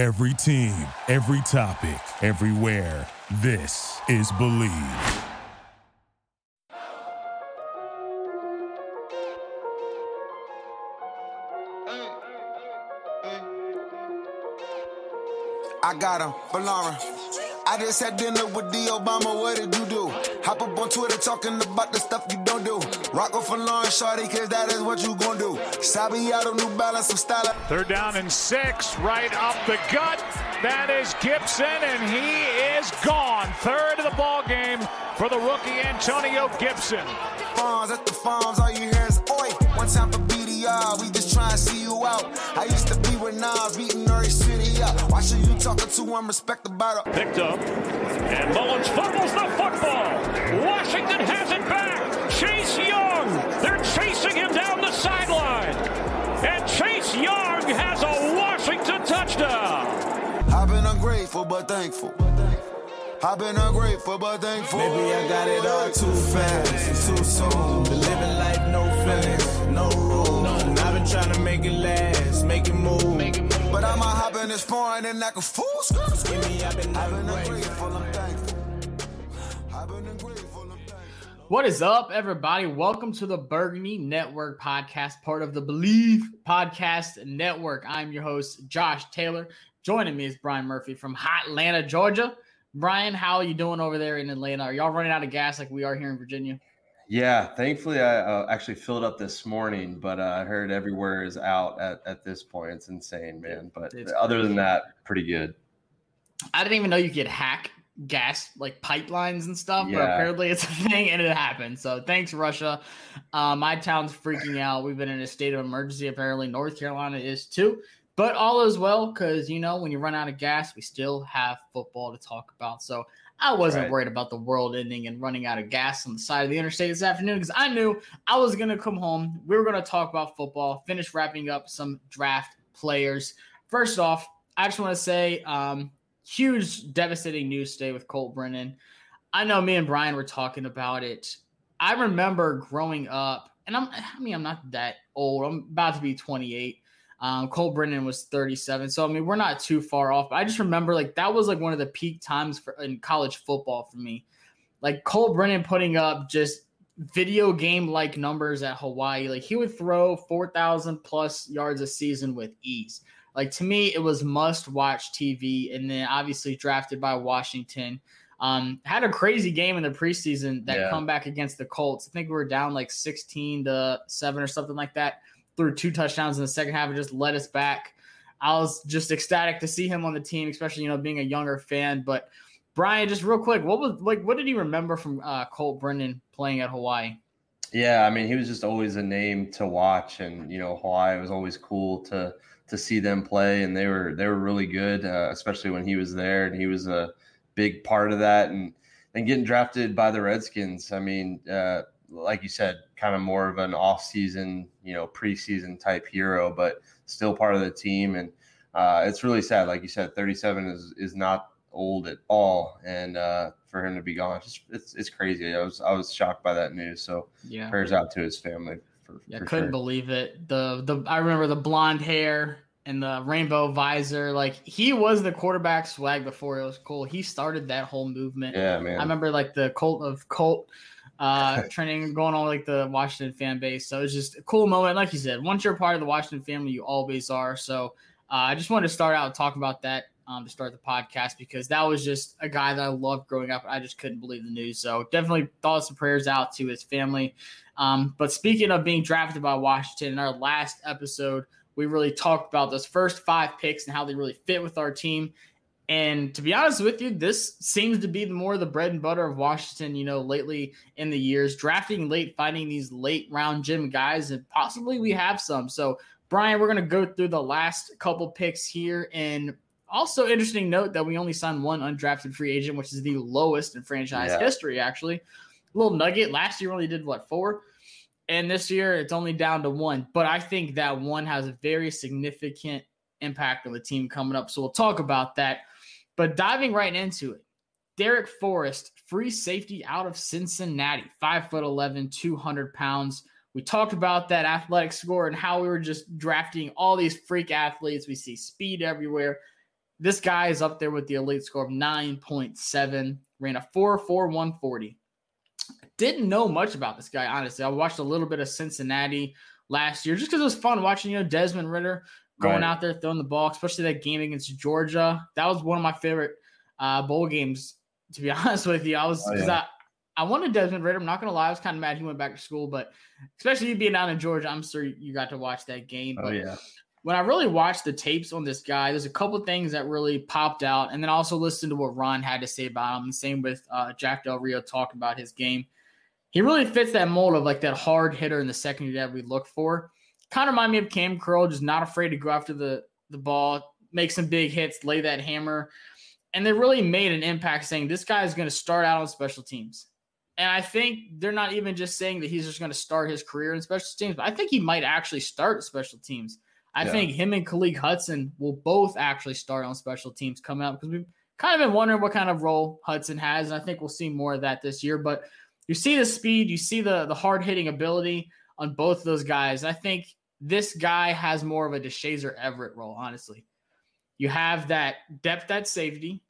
Every team, every topic, everywhere. This is Believe. I got him, Lauren. I just had dinner with the Obama, what did you do? Hop up on Twitter talking about the stuff you don't do. Rock off for Lauren Shorty, cause that is what you gon' do. Sabiato, New Balance, some style. Third down and six, right up the gut. That is Gibson, and he is gone. Third of the ball game for the rookie Antonio Gibson. Farms at the farms, all you hear is oi. One time for BDR, we just try and see you out. I used to be with Nas, beating Nuri City up. Why should you talking to? I'm respected by the. Picked up, and Mullins fumbles the football. Washington has it back. Chase Young, they're chasing him down the sideline. And Chase Young has a Washington touchdown. I've been ungrateful but thankful. I've been ungrateful but thankful. Maybe I got it all too fast too soon. Been living life, no feelings, no trying to make it last, make it move. But I'ma hop in this foreign and act a fool. Give me, I've been I've been ungrateful. ungrateful, I'm thankful. I've been ungrateful, What is up, everybody? Welcome to the Burgundy Network podcast, part of the Believe Podcast Network. I'm your host, Josh Taylor. Joining me is Brian Murphy from Hot Atlanta, Georgia. Brian, how are you doing over there in Atlanta? Are y'all running out of gas like we are here in Virginia? Yeah, thankfully I uh, actually filled up this morning, but uh, I heard everywhere is out at, at this point. It's insane, man. But It's other than that, pretty good. I didn't even know you could hack gas like pipelines and stuff, but apparently it's a thing and it happened. So thanks, Russia. Uh, my town's freaking out. We've been in a state of emergency. Apparently, North Carolina is too. But all is well because you know when you run out of gas, we still have football to talk about. So I wasn't Right. worried about the world ending and running out of gas on the side of the interstate this afternoon because I knew I was gonna come home. We were gonna talk about football, finish wrapping up some draft players. First off, I just want to say, um, huge, devastating news today with Colt Brennan. I know me and Brian were talking about it. I remember growing up, and I'm, I mean, I'm not that old. I'm about to be 28. Um, Colt Brennan was 37. So, I mean, we're not too far off. But I just remember like that was like one of the peak times for in college football for me. Like Colt Brennan putting up just video game like numbers at Hawaii. Like he would throw 4,000 plus yards a season with ease. Like to me, it was must watch TV. And then obviously drafted by Washington. Um, had a crazy game in the preseason that Yeah. comeback against the Colts. I think we were down like 16 to 7 or something like that. Threw two touchdowns in the second half and just led us back. I was just ecstatic to see him on the team, especially you know being a younger fan. But Brian, just real quick, what was like what did you remember from uh, Colt Brennan playing at Hawaii? Yeah, I mean, he was just always a name to watch, and you know, Hawaii was always cool to to see them play, and they were they were really good, uh, especially when he was there, and he was a big part of that, and and getting drafted by the Redskins. I mean, uh, like you said, kind of more of an off season, you know, preseason type hero, but still part of the team, and uh, it's really sad. Like you said, thirty seven is is not old at all, and uh, for him to be gone, just it's it's crazy. I was I was shocked by that news. So Yeah, prayers out to his family. For, yeah, for couldn't sure. believe it. The the I remember the blonde hair and the rainbow visor. Like he was the quarterback swag before it was cool. He started that whole movement. Yeah, man. I remember like the cult of cult uh training going on like the Washington fan base. So it's just a cool moment. Like you said, once you're part of the Washington family, you always are. So uh, I just wanted to start out talking about that um, to start the podcast because that was just a guy that I loved growing up. I just couldn't believe the news. So definitely thoughts and prayers out to his family. Um, but speaking of being drafted by Washington, in our last episode, we really talked about those first five picks and how they really fit with our team. And to be honest with you, this seems to be the more the bread and butter of Washington, you know, lately in the years, drafting late, finding these late round gym guys, and possibly we have some. So, Brian, we're going to go through the last couple picks here. And also, interesting note that we only signed one undrafted free agent, which is the lowest in franchise Yeah. history, actually. A little nugget. Last year, we only did what, four? And this year, it's only down to one. But I think that one has a very significant impact on the team coming up. So, we'll talk about that. But diving right into it, Darrick Forrest, free safety out of Cincinnati, 5'11, 200 pounds. We talked about that athletic score and how we were just drafting all these freak athletes. We see speed everywhere. this guy is up there with the elite score of 9.7, ran a 4 4 140. Didn't know much about this guy, honestly. I watched a little bit of Cincinnati last year just because it was fun watching, you know, Desmond Ridder going right. out there throwing the ball, especially that game against Georgia. That was one of my favorite uh, bowl games, to be honest with you. I was because oh, yeah. I, I wanted Desmond Ridder. I'm not gonna lie, I was kind of mad he went back to school, but especially you being down in Georgia, I'm sure you got to watch that game. Oh, but oh yeah. When I really watched the tapes on this guy, there's a couple things that really popped out, and then also listened to what Ron had to say about him. And same with uh, Jack Del Rio talking about his game. He really fits that mold of like that hard hitter in the secondary that we look for. Kind of remind me of Cam Curl, just not afraid to go after the the ball, make some big hits, lay that hammer and they really made an impact saying this guy is going to start out on special teams. And I think they're not even just saying that he's just going to start his career in special teams, but I think he might actually start special teams. I yeah. think him and Khaleke Hudson will both actually start on special teams coming up because we've kind of been wondering what kind of role Hudson has, and I think we'll see more of that this year. But you see the speed, you see the the hard hitting ability on both of those guys. I think this guy has more of a Deshazor Everett role, honestly. You have that depth at safety.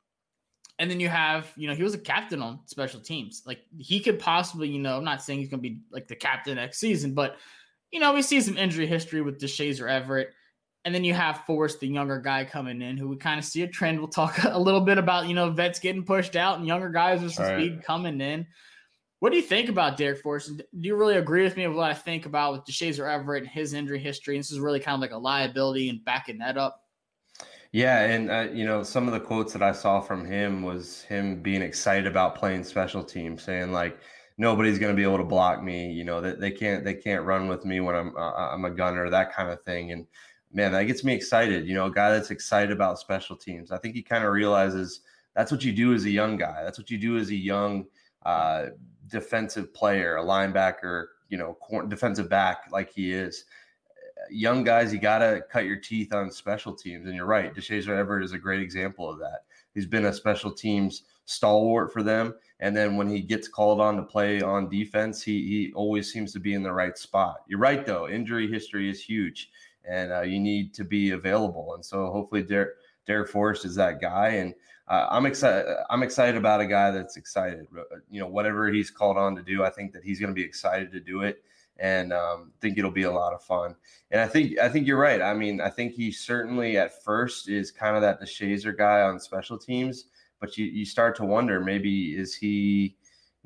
And then you have, you know, he was a captain on special teams. Like he could possibly, you know, I'm not saying he's going to be like the captain next season, but, you know, we see some injury history with Deshazor Everett. And then you have Forrest, the younger guy coming in, who we kind of see a trend. We'll talk a little bit about, you know, vets getting pushed out and younger guys with some All speed coming in. What do you think about Darrick Forrest? Do you really agree with me with what I think about with Deshazor Everett and his injury history? And this is really kind of like a liability and backing that up. Yeah, and uh, you know some of the quotes that I saw from him was him being excited about playing special teams, saying like nobody's going to be able to block me. You know that they, they can't they can't run with me when I'm uh, I'm a gunner, that kind of thing. And man, that gets me excited. You know, a guy that's excited about special teams. I think he kind of realizes that's what you do as a young guy. That's what you do as a young uh, defensive player, a linebacker, you know, defensive back like he is young guys, you got to cut your teeth on special teams. And you're right. Deshazor Everett is a great example of that. He's been a special teams stalwart for them. And then when he gets called on to play on defense, he, he always seems to be in the right spot. You're right, though. Injury history is huge and uh, you need to be available. And so hopefully Darrick, Darrick Forrest is that guy. And uh, I'm excited. I'm excited about a guy that's excited. You know, whatever he's called on to do, I think that he's going to be excited to do it and um, think it'll be a lot of fun. And I think I think you're right. I mean, I think he certainly at first is kind of that Deshazor guy on special teams, but you you start to wonder maybe is he,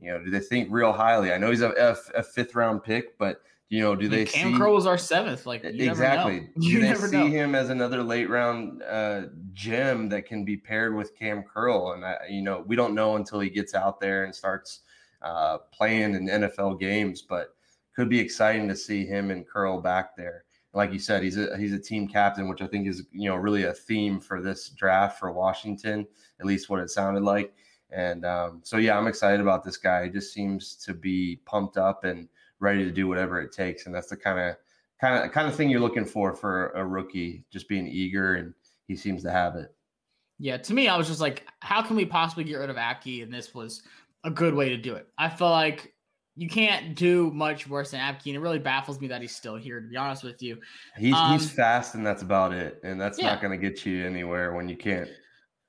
you know, do they think real highly? I know he's a, a, a fifth round pick, but you know, do they Cam see Curl was our seventh? Like exactly. do never see know. him as another late round uh, gem that can be paired with Cam Curl? And I, you know, we don't know until he gets out there and starts uh, playing in NFL games, but could be exciting to see him and Curl back there. Like you said, he's a he's a team captain, which I think is you know really a theme for this draft for Washington, at least what it sounded like. And um, so yeah, I'm excited about this guy. He just seems to be pumped up and ready to do whatever it takes, and that's the kind of kind of kind of thing you're looking for for a rookie, just being eager, and he seems to have it. Yeah, to me, I was just like, how can we possibly get rid of Apke? And this was a good way to do it. I feel like you can't do much worse than Apke, and it really baffles me that he's still here. To be honest with you, he's um, he's fast, and that's about it. And that's yeah. not going to get you anywhere when you can't.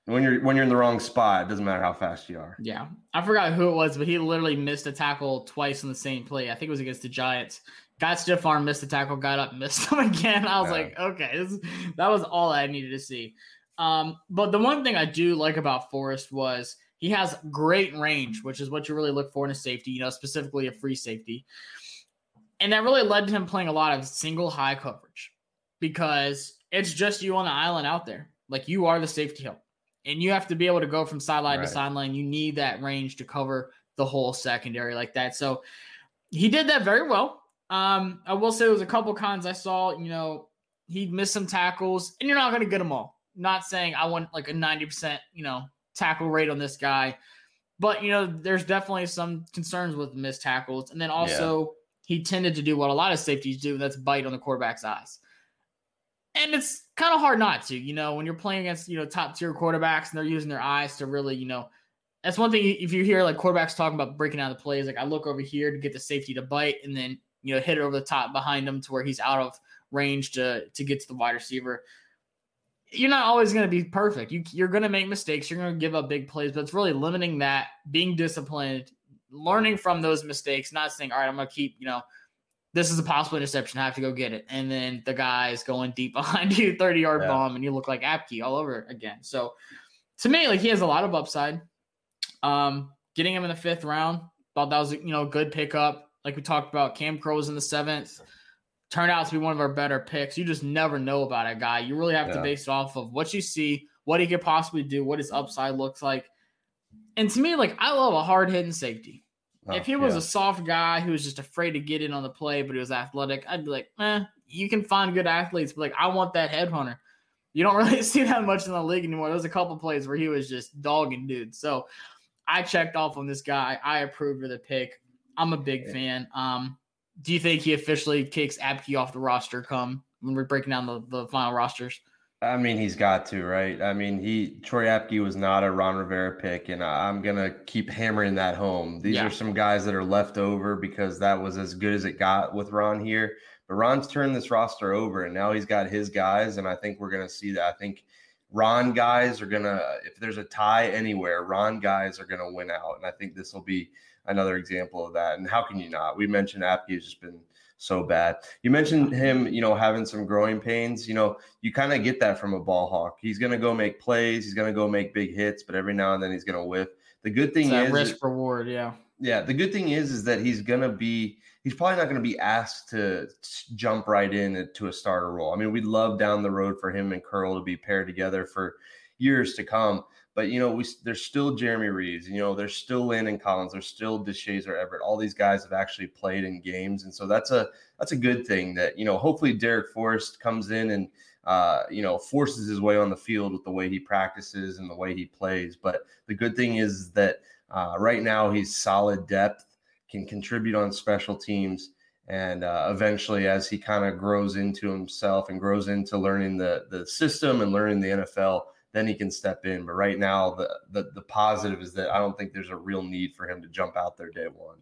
When you're when you're in the wrong spot, it doesn't matter how fast you are. Yeah, I forgot who it was, but he literally missed a tackle twice in the same play. I think it was against the Giants. Got stiff arm, missed the tackle, got up, missed him again. I was yeah. like, okay, this, that was all I needed to see. Um, but the one thing I do like about Forrest was he has great range, which is what you really look for in a safety, you know, specifically a free safety. And that really led to him playing a lot of single high coverage because it's just you on the island out there. Like you are the safety help. And you have to be able to go from sideline right. to sideline. You need that range to cover the whole secondary like that. So he did that very well. Um, I will say there was a couple cons I saw, you know, he missed some tackles, and you're not going to get them all. Not saying I want like a 90%, you know, tackle rate on this guy. But you know, there's definitely some concerns with missed tackles, and then also yeah. he tended to do what a lot of safeties do, that's bite on the quarterback's eyes. And it's kind of hard not to, you know, when you're playing against you know top tier quarterbacks and they're using their eyes to really, you know, that's one thing. If you hear like quarterbacks talking about breaking out the plays, like I look over here to get the safety to bite, and then you know hit it over the top behind him to where he's out of range to to get to the wide receiver you're not always going to be perfect. You, you're going to make mistakes. You're going to give up big plays, but it's really limiting that, being disciplined, learning from those mistakes, not saying, all right, I'm going to keep, you know, this is a possible interception. I have to go get it. And then the guy is going deep behind you, 30 yard yeah. bomb, and you look like Apke all over again. So to me, like he has a lot of upside. Um, getting him in the fifth round, thought that was, you know, a good pickup. Like we talked about, Cam Curl was in the seventh turned out to be one of our better picks. You just never know about a guy. You really have yeah. to base it off of what you see, what he could possibly do, what his upside looks like. And to me, like I love a hard hitting safety. Oh, if he was yeah. a soft guy who was just afraid to get in on the play, but he was athletic, I'd be like, eh, you can find good athletes, but like I want that headhunter. You don't really see that much in the league anymore. There was a couple plays where he was just dogging dude. So I checked off on this guy. I approved of the pick. I'm a big yeah. fan. Um, do you think he officially kicks Apke off the roster come when we're breaking down the, the final rosters? I mean, he's got to, right? I mean, he Troy Apke was not a Ron Rivera pick, and I'm gonna keep hammering that home. These yeah. are some guys that are left over because that was as good as it got with Ron here. But Ron's turned this roster over, and now he's got his guys, and I think we're gonna see that. I think Ron guys are gonna, if there's a tie anywhere, Ron guys are gonna win out, and I think this will be another example of that. And how can you not? We mentioned Apke has just been so bad. You mentioned uh-huh. him, you know, having some growing pains. You know, you kind of get that from a ball hawk. He's going to go make plays. He's going to go make big hits, but every now and then he's going to whiff. The good thing is risk reward. Yeah. Yeah. The good thing is, is that he's going to be, he's probably not going to be asked to jump right in to a starter role. I mean, we'd love down the road for him and Curl to be paired together for years to come. But you know, we there's still Jeremy Reaves, you know, there's still Landon Collins, there's still Deshazor Everett. All these guys have actually played in games, and so that's a that's a good thing. That you know, hopefully Darrick Forrest comes in and uh, you know forces his way on the field with the way he practices and the way he plays. But the good thing is that uh, right now he's solid depth, can contribute on special teams. And uh, eventually, as he kind of grows into himself and grows into learning the the system and learning the NFL, then he can step in. But right now, the, the the positive is that I don't think there's a real need for him to jump out there day one.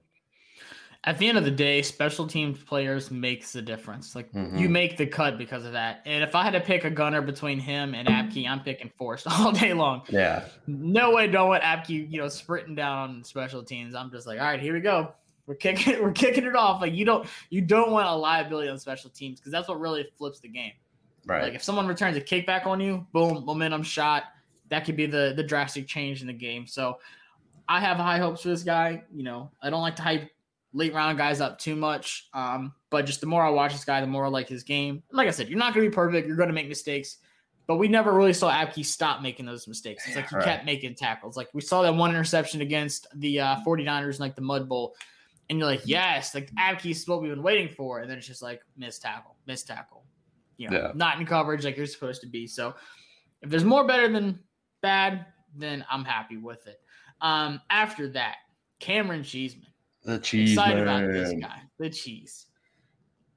At the end of the day, special teams players makes the difference. Like mm-hmm. you make the cut because of that. And if I had to pick a gunner between him and Apke, I'm picking Forrest all day long. Yeah. No way don't want Apke, you know, sprinting down on special teams. I'm just like, all right, here we go. We're kicking we're kicking it off. Like you don't you don't want a liability on special teams because that's what really flips the game. Right. Like if someone returns a kickback on you, boom, momentum shot. That could be the the drastic change in the game. So I have high hopes for this guy. You know, I don't like to hype late round guys up too much. Um, but just the more I watch this guy, the more I like his game. Like I said, you're not going to be perfect. You're going to make mistakes. But we never really saw Apke stop making those mistakes. It's like he right. kept making tackles. Like we saw that one interception against the uh, 49ers in like the Mud Bowl. And you're like, yes, like Apke's what we've been waiting for. And then it's just like missed tackle, missed tackle, you know, yeah. not in coverage like you're supposed to be. So if there's more better than bad, then I'm happy with it. Um, after that, Cameron Cheeseman. The cheese. Excited man. about this guy. The cheese.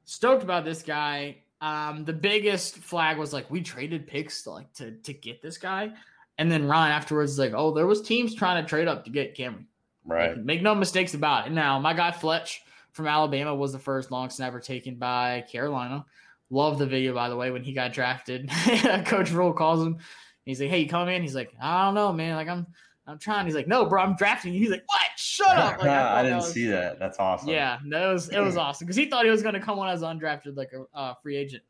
Stoked about this guy. Um, the biggest flag was like we traded picks to, like to to get this guy, and then Ron afterwards is like, oh, there was teams trying to trade up to get Cameron. Right. Make no mistakes about it. Now my guy Fletch from Alabama was the first long snapper taken by Carolina. Love the video, by the way, when he got drafted. Coach Rhule calls him. He's like, "Hey, you come in?" He's like, "I don't know, man. Like, I'm, I'm trying." He's like, "No, bro, I'm drafting you." He's like, "What? Shut up!" Like, I, I didn't was, see that. That's awesome. Yeah, that was it was awesome because he thought he was going to come on as undrafted, like a uh, free agent.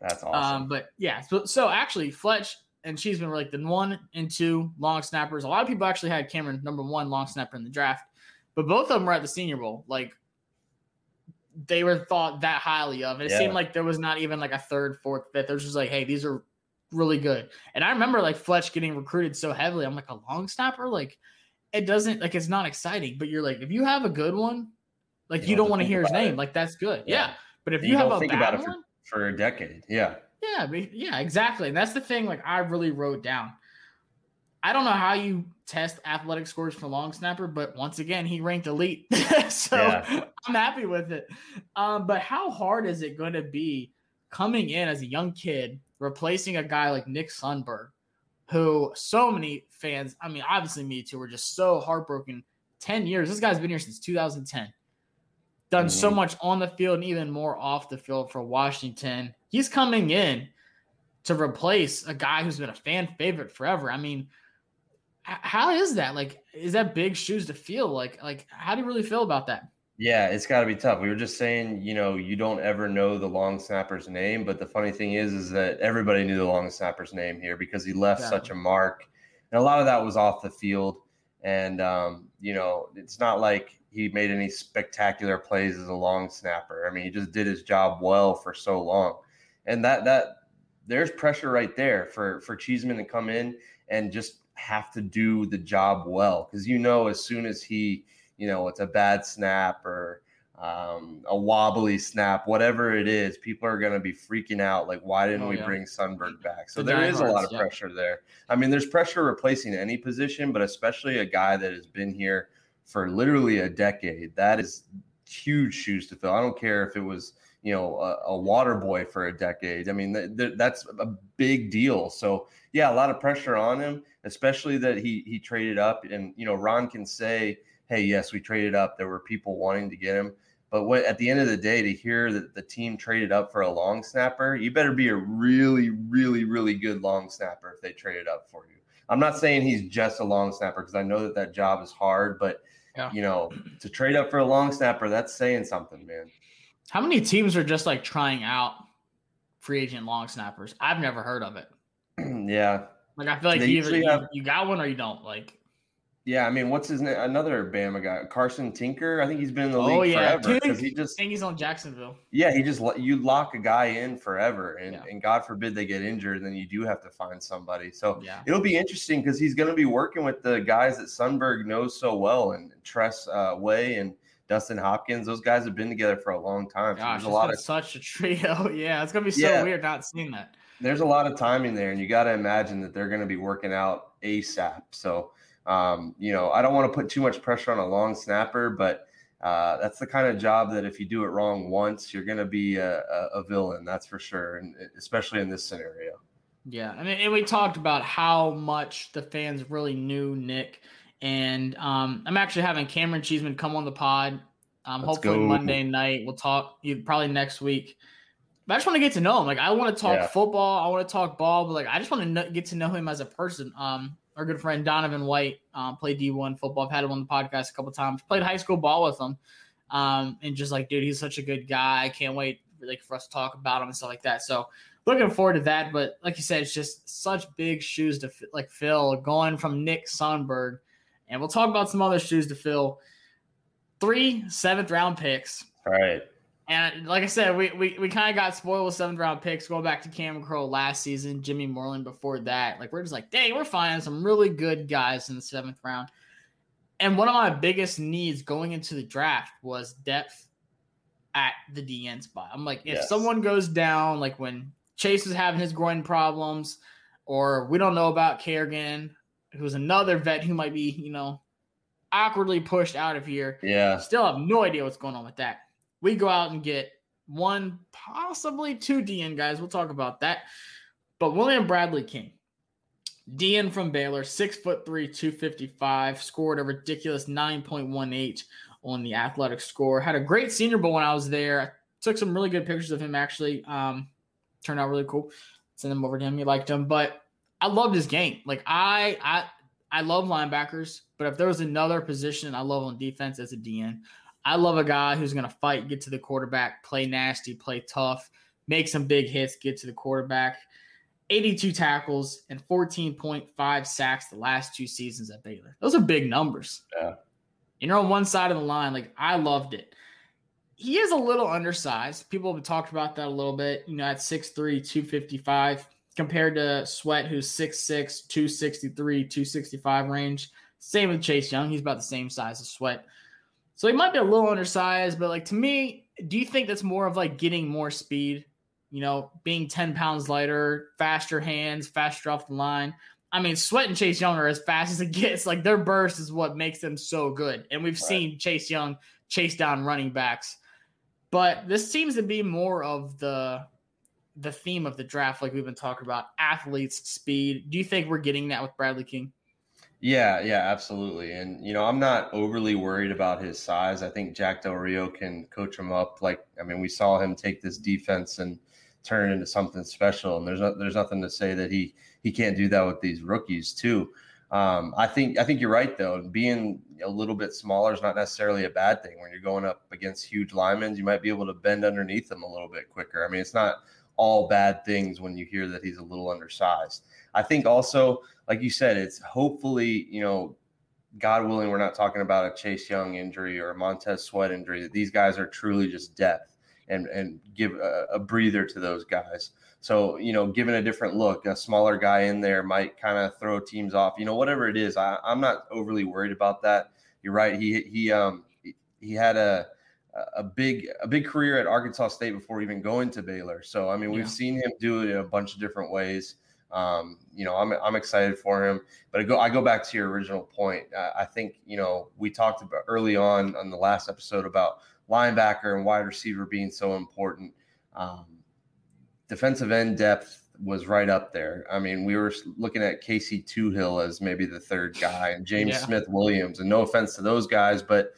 That's awesome. Um, but yeah, so, so actually, Fletch and Cheeseman were like the one and two long snappers. A lot of people actually had Cameron number one long snapper in the draft, but both of them were at the Senior Bowl. Like they were thought that highly of. It yeah. seemed like there was not even like a third, fourth, fifth. There's just like, hey, these are really good. And I remember like Fletch getting recruited so heavily. I'm like a long snapper, like it doesn't like it's not exciting, but you're like if you have a good one, like you, you don't want to hear his name, it. like that's good. Yeah. yeah. But if you, you have a think bad about it for, one, for a decade, yeah. Yeah, yeah, exactly. And that's the thing, like I really wrote down. I don't know how you test athletic scores for long snapper, but once again, he ranked elite. so yeah. I'm happy with it. Um, but how hard is it going to be coming in as a young kid, replacing a guy like Nick Sundberg, who so many fans, I mean, obviously me too, were just so heartbroken. 10 years. This guy's been here since 2010. Done mm-hmm. so much on the field and even more off the field for Washington. He's coming in to replace a guy who's been a fan favorite forever. I mean, how is that? Like, is that big shoes to feel? Like, like how do you really feel about that? Yeah, it's got to be tough. We were just saying, you know, you don't ever know the long snapper's name, but the funny thing is, is that everybody knew the long snapper's name here because he left exactly. such a mark, and a lot of that was off the field. And um, you know, it's not like he made any spectacular plays as a long snapper. I mean, he just did his job well for so long, and that that there's pressure right there for for Cheeseman to come in and just have to do the job well because you know as soon as he you know it's a bad snap or um, a wobbly snap, whatever it is, people are going to be freaking out. Like, why didn't oh, we yeah. bring Sundberg back? So the there is a lot of yeah. pressure there. I mean, there's pressure replacing any position, but especially a guy that has been here for literally a decade. That is huge shoes to fill. I don't care if it was you know a, a water boy for a decade. I mean, th- th- that's a big deal. So yeah, a lot of pressure on him, especially that he he traded up. And you know, Ron can say, "Hey, yes, we traded up. There were people wanting to get him." But what at the end of the day, to hear that the team traded up for a long snapper, you better be a really, really, really good long snapper if they traded up for you. I'm not saying he's just a long snapper because I know that that job is hard, but yeah. you know, to trade up for a long snapper, that's saying something, man. How many teams are just like trying out free agent long snappers? I've never heard of it. yeah. Like I feel like you either you, have, you got one or you don't. Like yeah, I mean, what's his name? Another Bama guy, Carson Tinker. I think he's been in the league oh, yeah. forever because he just. I think he's on Jacksonville. Yeah, he just you lock a guy in forever, and yeah. and God forbid they get injured, then you do have to find somebody. So yeah. it'll be interesting because he's going to be working with the guys that Sundberg knows so well, and Tress uh, Way and Dustin Hopkins. Those guys have been together for a long time. So Gosh, there's a lot of such a trio. Yeah, it's gonna be so yeah, weird not seeing that. There's a lot of timing there, and you got to imagine that they're going to be working out ASAP. So um, you know, I don't want to put too much pressure on a long snapper, but uh, that's the kind of job that if you do it wrong once, you're going to be a, a, a, villain. That's for sure, and especially in this scenario. Yeah, I mean, and we talked about how much the fans really knew Nick, and um, I'm actually having Cameron Cheeseman come on the pod. Um, hopefully go. Monday night. We'll talk you probably next week. But I just want to get to know him. Like I want to talk yeah. football. I want to talk ball, but like I just want to get to know him as a person. Um, our good friend Donovan White um, played D1 football. I've had him on the podcast a couple times. Played high school ball with him, um, and just like, dude, he's such a good guy. I can't wait like for us to talk about him and stuff like that. So looking forward to that. But like you said, it's just such big shoes to like fill. Going from Nick Sundberg, and we'll talk about some other shoes to fill. Three seventh round picks. All right. And like I said, we we, we kind of got spoiled with seventh round picks going back to Cam Curl last season, Jimmy Moreland before that. Like we're just like, dang, we're finding some really good guys in the seventh round. And one of my biggest needs going into the draft was depth at the DN spot. I'm like, if yes. someone goes down, like when Chase was having his groin problems, or we don't know about Kerrigan, who's another vet who might be, you know, awkwardly pushed out of here. Yeah. Still have no idea what's going on with that we go out and get one, possibly two DN guys. We'll talk about that. But William Bradley King, DN from Baylor, six foot three, 255, scored a ridiculous 9.18 on the athletic score. Had a great senior bowl when I was there. I took some really good pictures of him actually. Um, turned out really cool. Send them over to him. He liked him. But I loved his game. Like I I I love linebackers, but if there was another position I love on defense as a DN, I love a guy who's going to fight, get to the quarterback, play nasty, play tough, make some big hits, get to the quarterback. 82 tackles and 14.5 sacks the last two seasons at Baylor. Those are big numbers. Yeah. You're on one side of the line. Like, I loved it. He is a little undersized. People have talked about that a little bit. You know, at 6'3, 255, compared to Sweat, who's 6'6, 263, 265 range. Same with Chase Young. He's about the same size as Sweat. So he might be a little undersized, but like to me, do you think that's more of like getting more speed? You know, being 10 pounds lighter, faster hands, faster off the line. I mean, Sweat and Chase Young are as fast as it gets. Like their burst is what makes them so good. And we've right. seen Chase Young chase down running backs. But this seems to be more of the the theme of the draft, like we've been talking about, athletes, speed. Do you think we're getting that with Bradley King? Yeah, yeah, absolutely. And you know, I'm not overly worried about his size. I think Jack Del Rio can coach him up. Like, I mean, we saw him take this defense and turn it into something special. And there's there's nothing to say that he he can't do that with these rookies too. Um, I think I think you're right though. Being a little bit smaller is not necessarily a bad thing. When you're going up against huge linemen, you might be able to bend underneath them a little bit quicker. I mean, it's not all bad things when you hear that he's a little undersized. I think also, like you said, it's hopefully you know, God willing, we're not talking about a Chase Young injury or a Montez Sweat injury. That these guys are truly just depth and and give a, a breather to those guys. So, you know, given a different look, a smaller guy in there might kind of throw teams off. You know, whatever it is, I, I'm not overly worried about that. You're right. He he um he had a a big a big career at Arkansas State before even going to Baylor. So I mean, we've yeah. seen him do it in a bunch of different ways. Um, you know, I'm I'm excited for him. But I go I go back to your original point. I, I think you know we talked about early on on the last episode about linebacker and wide receiver being so important. Um, defensive end depth was right up there. I mean, we were looking at Casey Toohill as maybe the third guy and James yeah. Smith Williams. And no offense to those guys, but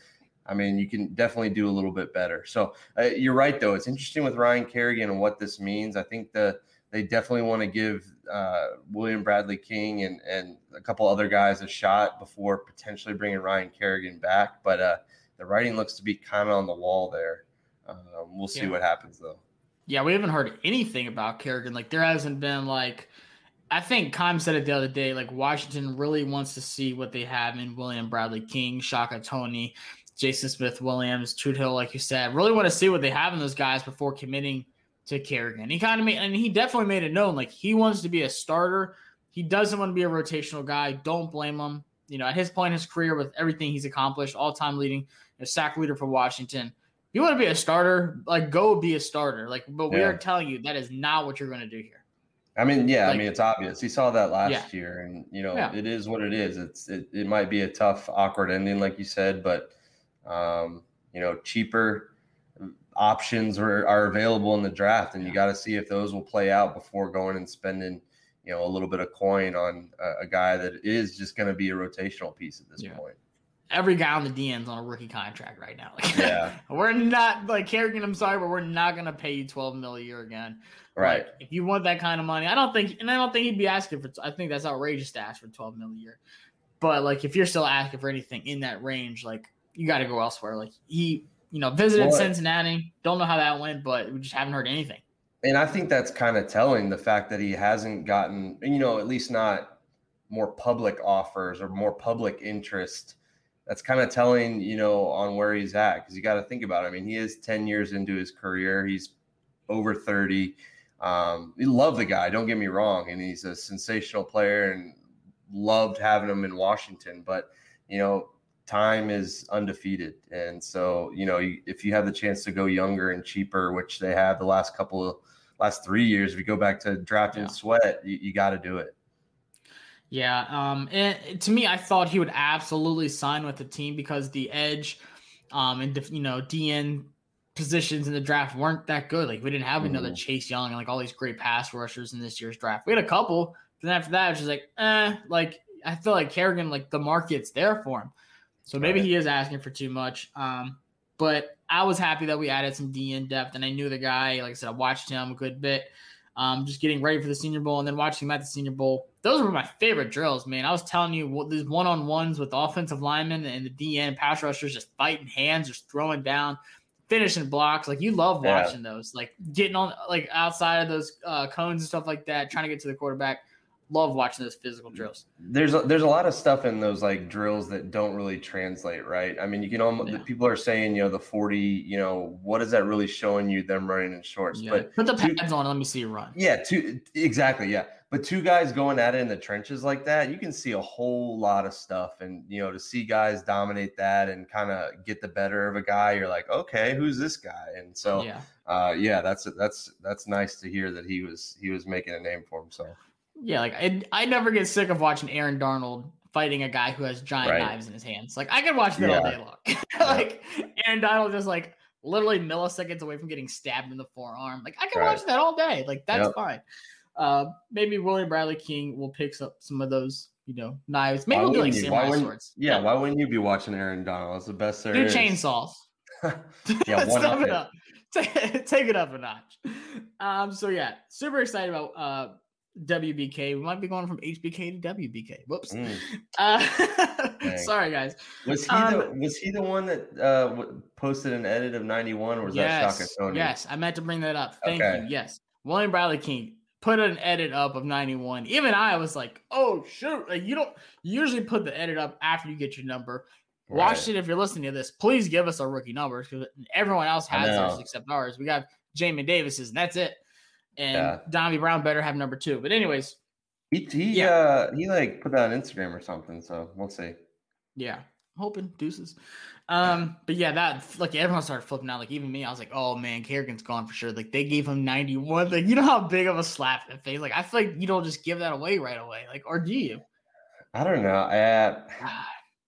I mean, you can definitely do a little bit better. So uh, you're right, though. It's interesting with Ryan Kerrigan and what this means. I think the they definitely want to give uh, William Bradley King and and a couple other guys a shot before potentially bringing Ryan Kerrigan back. But uh, the writing looks to be kind of on the wall there. Um, we'll see yeah. what happens though. Yeah, we haven't heard anything about Kerrigan. Like there hasn't been like I think Keim said it the other day, like Washington really wants to see what they have in William Bradley King, Shaka Toney, Jason Smith Williams, Toohill, like you said. Really want to see what they have in those guys before committing to Kerrigan. He kind of made and he definitely made it known like he wants to be a starter. He doesn't want to be a rotational guy. Don't blame him. You know, at his point in his career with everything he's accomplished, all time leading, a sack leader for Washington you want to be a starter, like go be a starter. Like, but we yeah. are telling you that is not what you're going to do here. I mean, yeah, like, I mean it's obvious. He saw that last yeah. year, and you know yeah. it is what it is. It's it, it might be a tough, awkward ending, like you said, but um, you know, cheaper options are, are available in the draft, and you got to see if those will play out before going and spending you know a little bit of coin on a, a guy that is just going to be a rotational piece at this point every guy on the DN's on a rookie contract right now. Like, yeah, we're not like Kerrigan. I'm sorry, but we're not gonna pay you 12 mil a year again. Right. Like, if you want that kind of money, I don't think, and I don't think he'd be asking for. I think that's outrageous to ask for 12 mil a year. But like, if you're still asking for anything in that range, like you got to go elsewhere. Like he, you know, visited Cincinnati. Don't know how that went, but we just haven't heard anything. And I think that's kind of telling the fact that he hasn't gotten, you know, at least not more public offers or more public interest that's kind of telling, you know, on where he's at because you got to think about it. I mean, he is 10 years into his career. He's over 30. Um, we love the guy, don't get me wrong. And he's a sensational player and loved having him in Washington. But, you know, time is undefeated. And so, you know, if you have the chance to go younger and cheaper, which they have the last couple of last three years, if you go back to drafting yeah. sweat, you, you got to do it. Yeah, um, and to me, I thought he would absolutely sign with the team because the edge, um, and you know, DN positions in the draft weren't that good. Like we didn't have another mm-hmm. Chase Young and like all these great pass rushers in this year's draft. We had a couple, then after that, it's just like, eh, like I feel like Kerrigan, like the market's there for him. So maybe right. he is asking for too much. Um, but I was happy that we added some DN depth, and I knew the guy. Like I said, I watched him a good bit. Um, just getting ready for the Senior Bowl and then watching him at the Senior Bowl those were my favorite drills, man. I was telling you, what these one on ones with offensive linemen and the DN pass rushers just fighting hands, just throwing down, finishing blocks. Like you love watching yeah. those, like getting on like outside of those uh, cones and stuff like that, trying to get to the quarterback love watching those physical drills. There's a, there's a lot of stuff in those like drills that don't really translate, right? I mean, you can almost yeah. people are saying, you know, the 40, you know, what is that really showing you them running in shorts? Yeah. But put the pads two, on, let me see you run. Yeah, two exactly, yeah. But two guys going at it in the trenches like that, you can see a whole lot of stuff. And you know, to see guys dominate that and kind of get the better of a guy, you're like, okay, who's this guy? And so yeah. Uh, yeah, that's that's that's nice to hear that he was he was making a name for himself. Yeah, like I, I never get sick of watching Aaron Donald fighting a guy who has giant right. knives in his hands. Like I could watch that yeah. all day long. like Aaron Donald just like literally milliseconds away from getting stabbed in the forearm. Like I can right. watch that all day. Like that's yep. fine. Uh, maybe William Bradley King will pick up some of those, you know, knives. Maybe we'll do like samurai swords. Yeah, why wouldn't you be watching Aaron Donald? It's the best there do is. chainsaws. yeah, one Step it up. take, take it up a notch. Um, so yeah, super excited about uh WBK. We might be going from HBK to WBK. Whoops. Mm. Uh, sorry, guys. Was he Um, the was he the one that uh posted an edit of ninety one, or was that Shaka Yes, Toney? yes, I meant to bring that up. Thank Okay. you. Yes, William Bradley King put an edit up of 91. Even I was like, oh shoot! Like you don't usually put the edit up after you get your number. Watch Right. it if you're listening to this. Please give us our rookie numbers because everyone else has theirs except ours. We got Jamin Davis's, and that's it. And Yeah. Donnie Brown better have number two. But anyways, He he Yeah. uh he like put that on Instagram or something. So we'll see. Yeah, hoping deuces. Um, but yeah, that like everyone started flipping out. Like even me, I was like, "Oh man, Kerrigan's gone for sure." Like they gave him ninety one. Like you know how big of a slap in the face. Like I feel like you don't just give that away right away. Like or do you? I don't know. I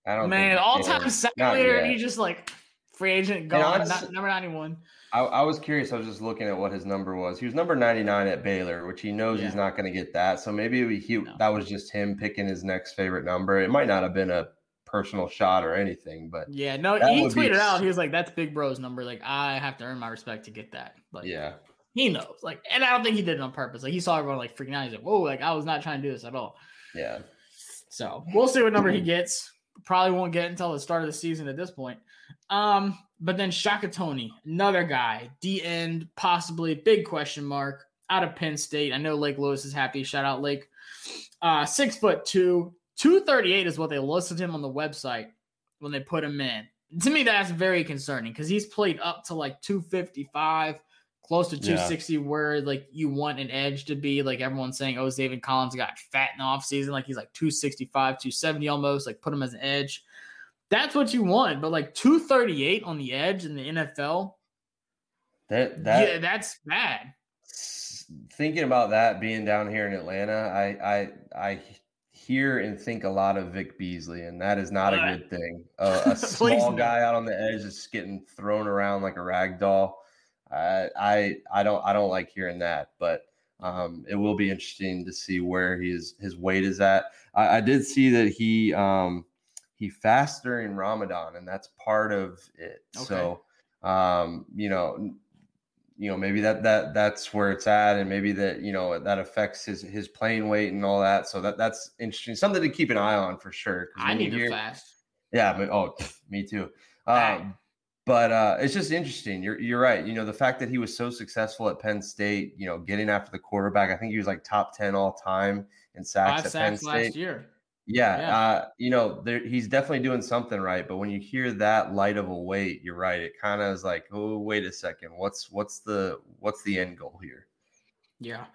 I don't man, all time second not leader, and yet. you just like free agent gone. honest- not, number ninety one. I, I was curious. I was just looking at what his number was. He was number 99 at Baylor, which he knows he's not going to get that. So maybe he, No. that was just him picking his next favorite number. It might not have been a personal shot or anything, but Yeah, no, he would be tweeted out. He was like, "That's Big Bro's number. Like I have to earn my respect to get that." Like yeah. he knows. Like, and I don't think he did it on purpose. Like he saw everyone like freaking out. He's like, "Whoa!" Like I was not trying to do this at all. Yeah. So we'll see what number he gets. Probably won't get until the start of the season at this point. Um, but then Shaka Toney, another guy, D end, possibly big question mark out of Penn State. I know Lake Lewis is happy. Shout out Lake. Uh, six foot two, 238 is what they listed him on the website when they put him in. To me, that's very concerning because he's played up to like 255, close to Yeah. 260, where like you want an edge to be. Like everyone's saying, oh, David Collins got fat in the offseason. Like he's like 265, 270 almost, like put him as an edge. That's what you want. But like 238 on the edge in the NFL, That, that, yeah, that's bad. thinking about that being down here in Atlanta, I, I, I hear and think a lot of Vic Beasley, and that is not a Uh, good thing. A, a small guy out on the edge is getting thrown around like a rag doll. I, I, I don't, I don't like hearing that, but um, it will be interesting to see where his his weight is at. I, I did see that he um, he fasts during Ramadan, and that's part of it. Okay. So, um, you know, you know, maybe that that that's where it's at, and maybe that you know that affects his his playing weight and all that. So that that's interesting, something to keep an eye on for sure. I need to fast. yeah, but oh, me too. Um, but uh, it's just interesting. You're you're right. You know, the fact that he was so successful at Penn State, you know, getting after the quarterback. I think he was like top ten all time in sacks Five at Penn State. last year. Yeah, Yeah. Uh, you know, there, he's definitely doing something right. But when you hear that light of a weight, you're right. It kind of is like, oh, wait a second. What's what's the what's the end goal here? Yeah.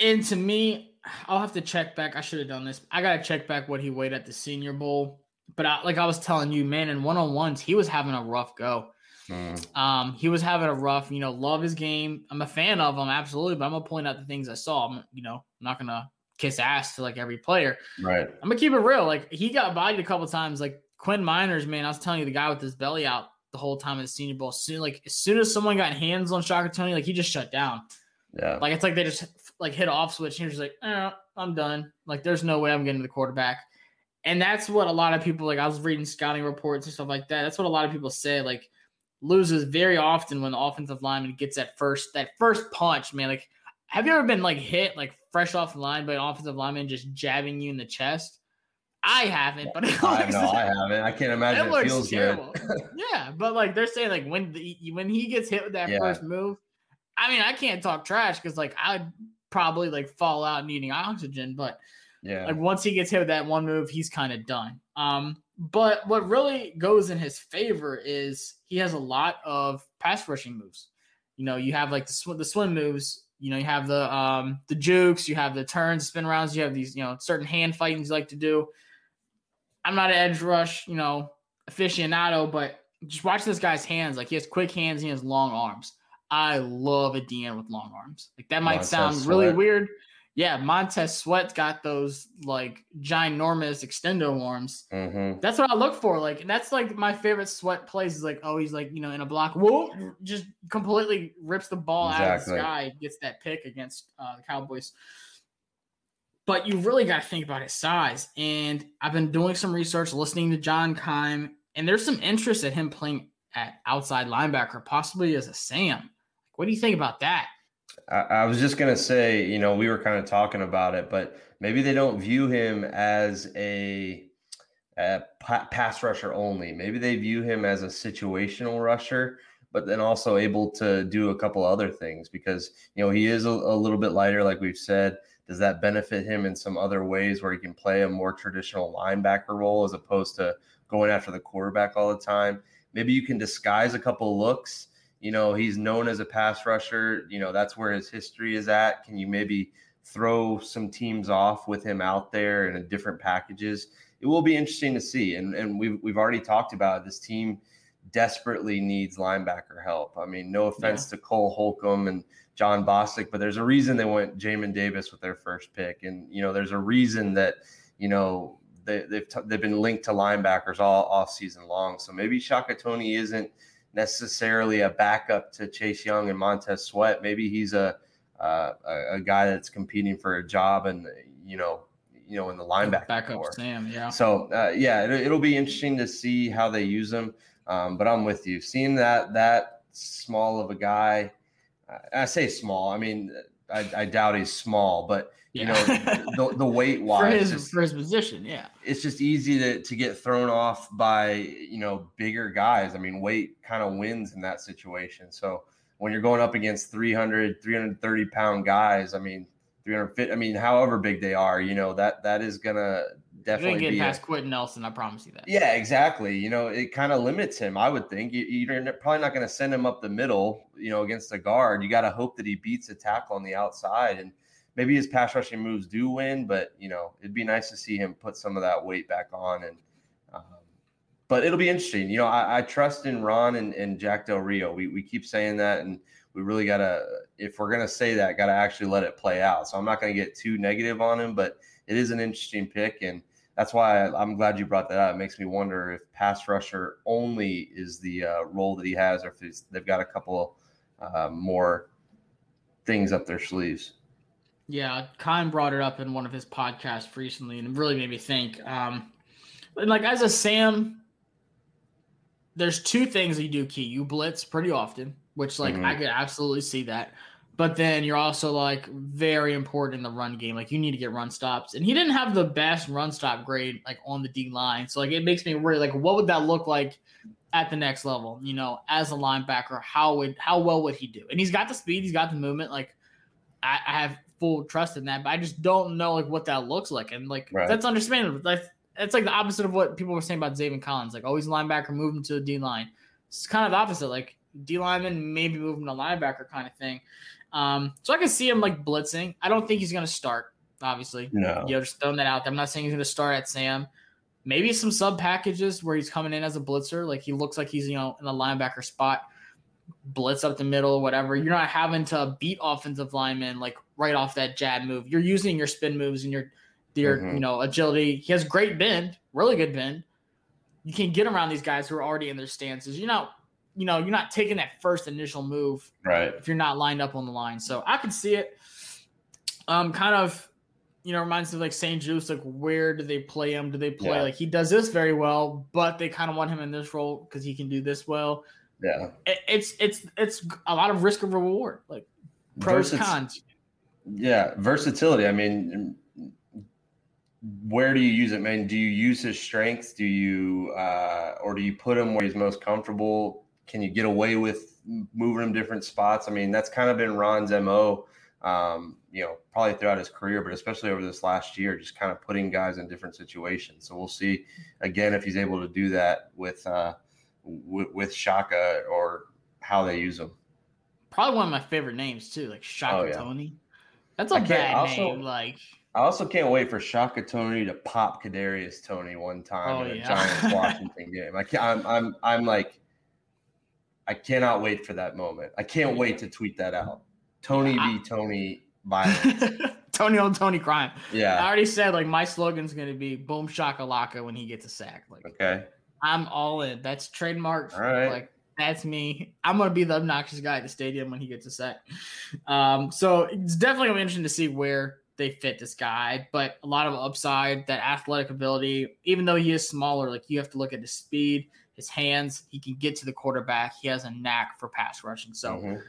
And to me, I'll have to check back. I should have done this. I gotta check back what he weighed at the Senior Bowl. But I, like I was telling you, man, in one on ones, he was having a rough go. Mm, Um, he was having a rough, you know, love his game. I'm a fan of him, absolutely, but I'm gonna point out the things I saw. I'm, you know, I'm not gonna kiss ass to like every player. right. I'm gonna keep it real. Like he got bodied a couple times. Like Quinn Meinerz, man, I was telling you, the guy with his belly out the whole time at the Senior Bowl. Soon, like as soon as someone got hands on Shaka Toney, like he just shut down. Yeah. Like it's like they just like hit off switch and you're like, eh, I'm done. Like there's no way I'm getting to the quarterback. And that's what a lot of people like I was reading scouting reports and stuff like that. That's what a lot of people say. Like loses very often when the offensive lineman gets that first that first punch, man. Like have you ever been like hit like fresh off the line by an offensive lineman just jabbing you in the chest? I haven't, but it I know I haven't. I can't imagine it it, feels terrible. good. yeah, but like they're saying, like when the, when he gets hit with that Yeah. first move, I mean, I can't talk trash because like I'd probably like fall out needing oxygen, but Yeah. like once he gets hit with that one move, he's kind of done. Um, but what really goes in his favor is he has a lot of pass rushing moves. You know, you have like the sw- the swim moves. You know, you have the um the jukes, you have the turns, spin rounds, you have these you know certain hand fightings you like to do. I'm not an edge rush, you know, aficionado, but just watch this guy's hands. Like he has quick hands, he has long arms. I love a DN with long arms. Like that might Montez sound really weird. Yeah, Montez Sweat got those like ginormous extendo arms. mm-hmm. That's what I look for. Like, and that's like my favorite Sweat plays is like, oh, he's like, you know, in a block, whoa, just completely rips the ball out of the Exactly. sky, gets that pick against uh, the Cowboys. But you really got to think about his size. And I've been doing some research, listening to John Keim, and there's some interest in him playing at outside linebacker, possibly as a Sam. What do you think about that? I, I was just gonna say, you know, we were kind of talking about it, but maybe they don't view him as a, a pass rusher only. Maybe they view him as a situational rusher, but then also able to do a couple other things because you know he is a, a little bit lighter, like we've said. Does that benefit him in some other ways where he can play a more traditional linebacker role as opposed to going after the quarterback all the time? Maybe you can disguise a couple looks. You know, he's known as a pass rusher. You know, that's where his history is at. Can you maybe throw some teams off with him out there in different packages? It will be interesting to see. And and we've we've already talked about it. this team desperately needs linebacker help. I mean, no offense yeah. to Cole Holcomb and Jon Bostic, but there's a reason they went Jamin Davis with their first pick, and you know there's a reason that you know they, they've t- they've been linked to linebackers all off season long. So maybe Shaka Toney isn't necessarily a backup to Chase Young and Montez Sweat. Maybe he's a uh, a, a, guy that's competing for a job and you know you know in the linebacker backup core. Sam. Yeah. So uh, yeah, it, will be interesting to see how they use them. Um, but I'm with you. Seeing that that small of a guy I say small. I mean, I, I doubt he's small, but you know, the, the weight wise for his just, for his position, yeah, it's just easy to to get thrown off by you know bigger guys. I mean, weight kind of wins in that situation. So when you're going up against 300, 330 pound guys, I mean, 350, I mean, however big they are, you know, that that is gonna definitely get past a, Quenton Nelson. I promise you that. Yeah, exactly. You know, it kind of limits him. I would think you, are probably not going to send him up the middle. You know, against the guard, you got to hope that he beats a tackle on the outside, and maybe his pass rushing moves do win. But you know, it'd be nice to see him put some of that weight back on, and um, but it'll be interesting. You know, I, I trust in Ron and, and Jack Del Rio. We we keep saying that, and we really gotta if we're gonna say that, gotta actually let it play out. So I'm not gonna get too negative on him, but it is an interesting pick and that's why I'm glad you brought that up. It makes me wonder if pass rusher only is the uh, role that he has, or if they've got a couple uh, more things up their sleeves. Yeah, Khan brought it up in one of his podcasts recently, and it really made me think. Um, like as a Sam, there's two things you do key. You blitz pretty often, which like mm-hmm. I could absolutely see that but then you're also like very important in the run game. Like you need to get run stops. And he didn't have the best run stop grade like on the D line. So like it makes me worry like what would that look like at the next level, you know, as a linebacker, how would how well would he do? And he's got the speed, he's got the movement. Like I, I have full trust in that, but I just don't know like what that looks like. And like right. that's understandable. Like it's like the opposite of what people were saying about Zaven Collins. Like oh, always linebacker, move him to the D line. It's kind of the opposite. Like D lineman, maybe move him to linebacker kind of thing. Um, so I can see him like blitzing. I don't think he's going to start. Obviously, no. You know, just throwing that out there. I'm not saying he's going to start at Sam. Maybe some sub packages where he's coming in as a blitzer, like he looks like he's you know in a linebacker spot, blitz up the middle, whatever. You're not having to beat offensive linemen like right off that jab move. You're using your spin moves and your your mm-hmm. you know agility. He has great bend, really good bend. You can get around these guys who are already in their stances. You're not you know, you're not taking that first initial move right if you're not lined up on the line. So I can see it. Um, kind of, you know, reminds me of like St-Juste. Like, where do they play him? Do they play yeah. like he does this very well, but they kind of want him in this role because he can do this well. Yeah, it, it's it's it's a lot of risk of reward, like pros cons. Yeah, versatility. I mean, where do you use it, man? Do you use his strengths? Do you, uh, or do you put him where he's most comfortable? Can you get away with moving him different spots? I mean, that's kind of been Ron's mo. Um, you know, probably throughout his career, but especially over this last year, just kind of putting guys in different situations. So we'll see again if he's able to do that with uh, w- with Shaka or how they use him. Probably one of my favorite names too, like Shaka oh, yeah. Toney. That's a bad also, name. Like I also can't wait for Shaka Toney to pop Kadarius Toney one time oh, in a yeah. Giants Washington game. I can't, I'm I'm I'm like I cannot wait for that moment. I can't wait to tweet that out. Toney yeah, Toney violence. Toney on Toney crime. Yeah. I already said like my slogan's gonna be boom shakalaka when he gets a sack. Like okay. I'm all in. That's trademark. All right. Like that's me. I'm gonna be the obnoxious guy at the stadium when he gets a sack. Um, so it's definitely gonna be interesting to see where they fit this guy, but a lot of upside, that athletic ability, even though he is smaller, like you have to look at his speed, his hands. He can get to the quarterback. He has a knack for pass rushing. So Mhm.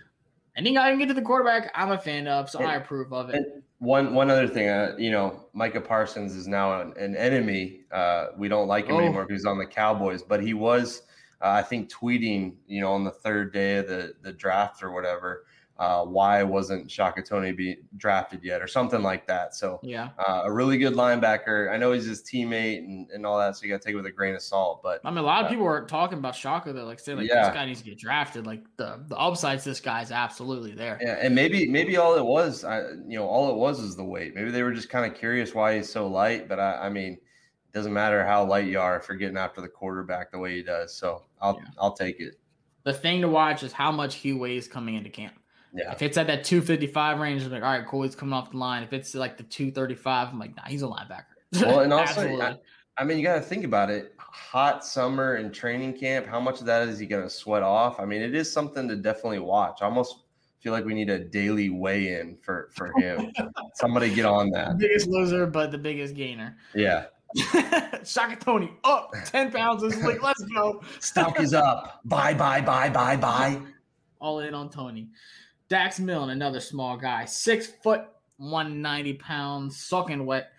any guy can get to the quarterback, I'm a fan of. So And- I approve of it. One one other thing, uh, you know, Micah Parsons is now an, an enemy. Uh, we don't like him Oh. anymore because he's on the Cowboys, but he was, uh, I think, tweeting, you know, on the third day of the the draft or whatever, uh, why wasn't Shaka Toney be drafted yet or something like that. So yeah. uh, a really good linebacker. I know he's his teammate and, and all that, so you got to take it with a grain of salt. But I mean, a lot of people were talking about Shaka. They're like saying like Yeah. this guy needs to get drafted. Like the the upsides, this guy's absolutely there. Yeah, and maybe maybe all it was, I, you know, all it was is the weight. Maybe they were just kind of curious why he's so light. But I, I mean, it doesn't matter how light you are if you're getting after the quarterback the way he does. So I'll Yeah. I'll take it. The thing to watch is how much he weighs coming into camp. Yeah, If it's at that 255 range, I'm like, all right, cool, he's coming off the line. If it's like the 235, I'm like, nah, he's a linebacker. Well, and also, I, I mean, you got to think about it. Hot summer and training camp. How much of that is he going to sweat off? I mean, it is something to definitely watch. I almost feel like we need a daily weigh-in for for him. Somebody get on that. biggest loser, but the biggest gainer. Yeah, Shaka Toney up 10 pounds this week. Let's go. stock is up. Bye bye bye bye bye. All in on Toney. Dax Milne, another small guy, six foot, 190 pounds, soaking wet.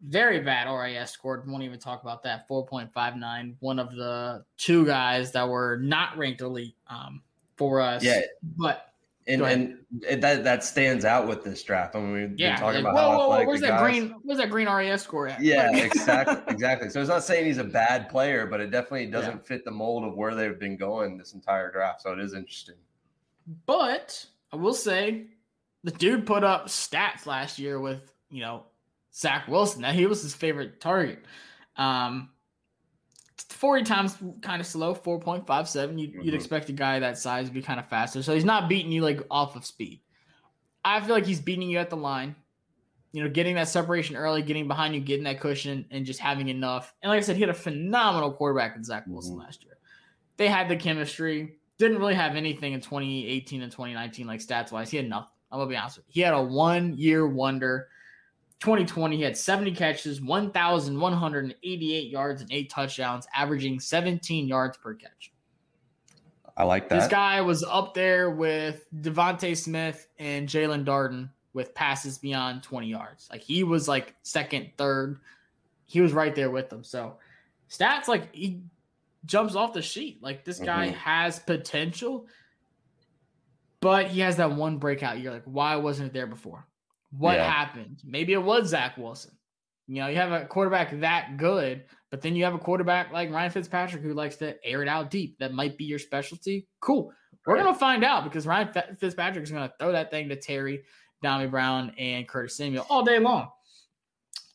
Very bad RAS scored. Won't even talk about that. 4.59. One of the two guys that were not ranked elite um, for us. Yeah, But and and it, that that stands out with this draft. I mean, we've yeah. been talking like, about whoa, whoa, whoa, where's the that guys- green? Where's that green RAS score at? Yeah, Like- exactly, exactly. So it's not saying he's a bad player, but it definitely doesn't Yeah. fit the mold of where they've been going this entire draft. So it is interesting. But I will say, the dude put up stats last year with you know Zach Wilson. That he was his favorite target. Um, forty times kind of slow, four point five seven. You'd, you'd Mhm. expect a guy that size to be kind of faster. So he's not beating you like off of speed. I feel like he's beating you at the line. You know, getting that separation early, getting behind you, getting that cushion, and just having enough. And like I said, he had a phenomenal quarterback in Zach Wilson Mhm. last year. They had the chemistry. Didn't really have anything in 2018 and 2019, like stats wise. He had nothing. I'm gonna be honest with you. He had a one year wonder. 2020, he had 70 catches, 1,188 yards, and eight touchdowns, averaging 17 yards per catch. I like that. This guy was up there with DeVonta Smith and Jaelon Darden with passes beyond 20 yards. Like he was like second, third. He was right there with them. So stats like he jumps off the sheet. Like this guy Mhm. has potential, but he has that one breakout year. Like why wasn't it there before? What Yeah. happened? Maybe it was Zach Wilson. You know, you have a quarterback that good, but then you have a quarterback like Ryan Fitzpatrick who likes to air it out deep. That might be your specialty. Cool. We're Right. gonna find out because Ryan Fi- Fitzpatrick is gonna throw that thing to Terry, Dyami Brown, and Curtis Samuel all day long.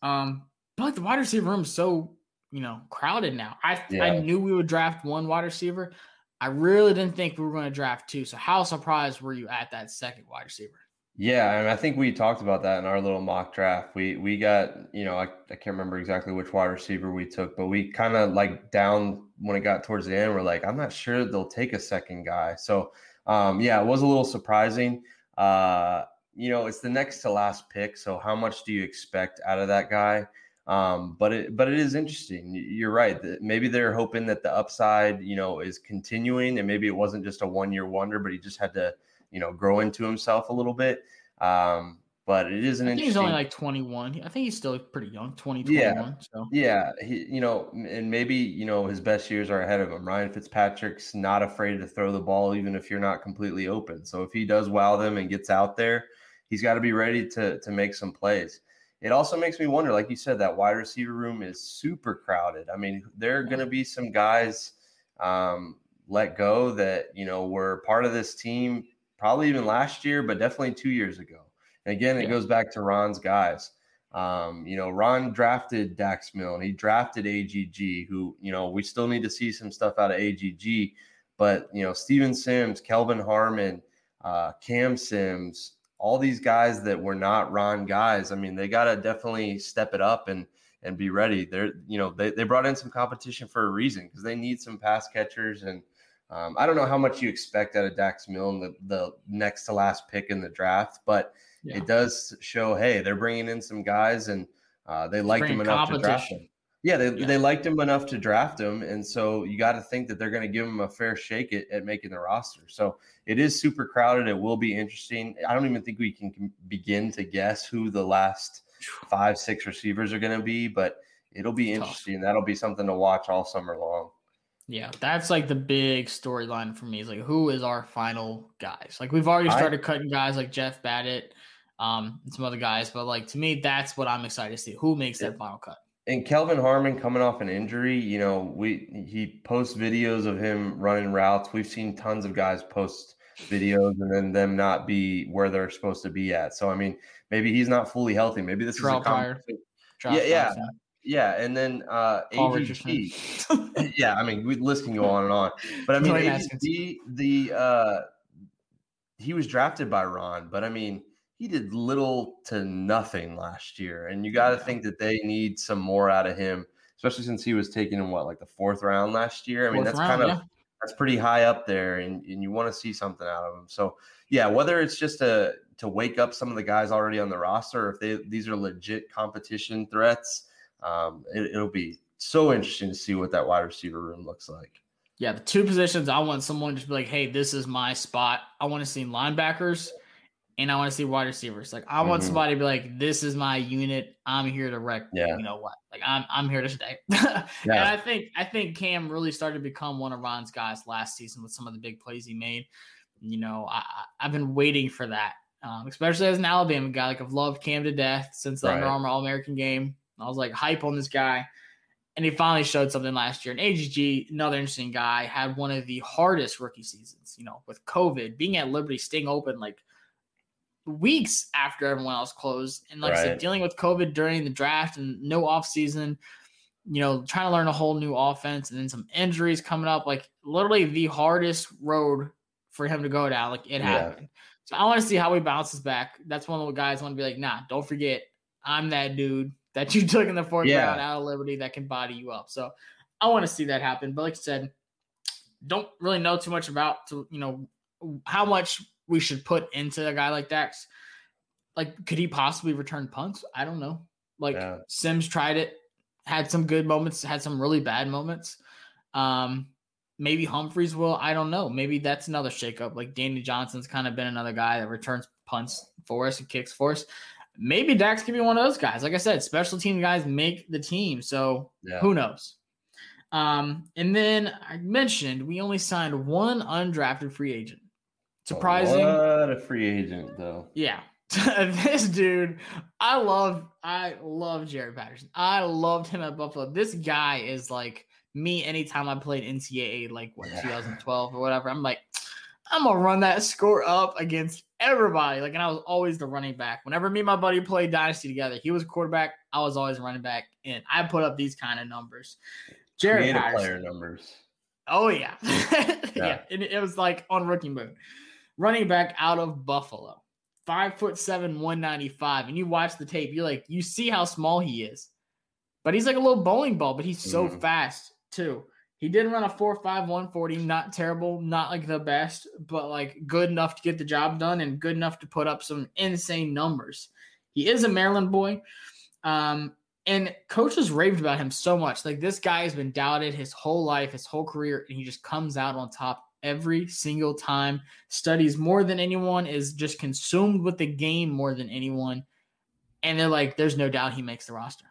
Um, but the wide receiver room is so you know crowded now. I I knew we would draft one wide receiver. I really didn't think we were going to draft two. So how surprised were you at that second wide receiver? Yeah, and I think we talked about that in our little mock draft. We we got, you know, I, I can't remember exactly which wide receiver we took, but we kind of like down when it got towards the end, we're like, I'm not sure they'll take a second guy. So um yeah, it was a little surprising. Uh, you know, it's the next to last pick. So how much do you expect out of that guy? Um, but it but it is interesting. You're right. Maybe they're hoping that the upside, you know, is continuing, and maybe it wasn't just a one year wonder, but he just had to, you know, grow into himself a little bit. Um, but it is an I think he's only like 21. I think he's still pretty young, 20, Yeah. 21. So yeah, he, you know, and maybe you know his best years are ahead of him. Ryan Fitzpatrick's not afraid to throw the ball, even if you're not completely open. So if he does wow them and gets out there, he's got to be ready to to make some plays. It also makes me wonder, like you said, that wide receiver room is super crowded. I mean, there are going to be some guys um, let go that you know were part of this team, probably even last year, but definitely two years ago. And again, it Yeah. goes back to Ron's guys. Um, you know, Ron drafted Dax Milne. He drafted AGG, who, you know, we still need to see some stuff out of AGG. But, you know, Steven Sims, Kelvin Harmon, uh, Cam Sims, all these guys that were not Ron guys, I mean, they got to definitely step it up and and be ready. They're, you know, they, they brought in some competition for a reason because they need some pass catchers. And um, I don't know how much you expect out of Dax Milne, the, the next to last pick in the draft, but Yeah. it does show, hey, they're bringing in some guys and uh, they him bringing enough to draft competition. Yeah, they, Yeah. they liked him enough to draft him, and so you got to think that they're going to give him a fair shake at, at making the roster. So it is super crowded. It will be interesting. I don't even think we can begin to guess who the last five, six receivers are going to be, but it'll be Tough. interesting. That'll be something to watch all summer long. Yeah, that's like the big storyline for me. Is like who is our final guys? Like we've already I- started cutting guys like Jeff Badet, um, and some other guys, but like to me, that's what I'm excited to see. Who makes that final cut? And Kelvin Harmon coming off an injury, you know, we he posts videos of him running routes. We've seen tons of guys post videos and then them not be where they're supposed to be at. So I mean, maybe he's not fully healthy. Maybe this Terrell is a Pryor. Yeah, yeah. Yeah, and then uh Paul AGG. Yeah, I mean, we list can go on and on, but I mean, AGG, the uh, he was drafted by Ron, but I mean, he did little to nothing last year, and you got to think that they need some more out of him, especially since he was taken in what like the fourth round last year. I mean, Fourth that's round, kind of yeah. that's pretty high up there, and, and you want to see something out of him. So yeah, whether it's just to to wake up some of the guys already on the roster, or if they these are legit competition threats, um, it, it'll be so interesting to see what that wide receiver room looks like. Yeah, the two positions I want someone to be like, hey, this is my spot. I want to see linebackers and I want to see wide receivers. Like I want Mhm. somebody to be like, this is my unit. I'm here to wreck. Yeah. You know what? Like I'm I'm here to stay. And Yeah. I think I think Cam really started to become one of Ron's guys last season with some of the big plays he made. You know, I, I've been waiting for that, um, especially as an Alabama guy. Like I've loved Cam to death since the Under Right. Armour All American game. I was like hype on this guy, and he finally showed something last year. And AGG, another interesting guy, had one of the hardest rookie seasons. You know, with COVID, being at Liberty, staying open like weeks after everyone else closed, and like I said, dealing with COVID during the draft and no off season. You know, trying to learn a whole new offense, and then some injuries coming up. Like literally the hardest road for him to go down. Like it Yeah. happened. So I want to see how he bounces back. That's one of the guys I want to be like, nah, don't forget, I'm that dude that you took in the fourth Yeah. round out of Liberty that can body you up. So I want to see that happen. But like I said, don't really know too much about to you know how much we should put into a guy like Dax. Like, could he possibly return punts? I don't know. Like Yeah. Sims tried it, had some good moments, had some really bad moments. Um, maybe Humphries will. I don't know. Maybe that's another shakeup. Like Danny Johnson's kind of been another guy that returns punts for us and kicks for us. Maybe Dax could be one of those guys. Like I said, special team guys make the team. So Yeah. who knows? Um, and then I mentioned we only signed one undrafted free agent. Surprising. What a free agent, though. Yeah. this dude, I love I love Jaret Patterson. I loved him at Buffalo. This guy is like me anytime I played NCAA, like what Yeah. 2012 or whatever. I'm like, I'm gonna run that score up against everybody. Like, and I was always the running back. Whenever me and my buddy played Dynasty together, he was a quarterback, I was always running back, and I put up these kind of numbers. Jaret Patterson. player numbers. Oh yeah, yeah. Yeah. And it was like on rookie mode. Running back out of Buffalo, five foot seven, one ninety five, and you watch the tape, you're like, you see how small he is, but he's like a little bowling ball, but he's so Mhm. fast too. He did run a four five one forty, not terrible, not like the best, but like good enough to get the job done and good enough to put up some insane numbers. He is a Maryland boy. Um, and coaches raved about him so much. Like this guy has been doubted his whole life, his whole career, and he just comes out on top every single time. Studies more than anyone, is just consumed with the game more than anyone. And they're like, there's no doubt he makes the roster.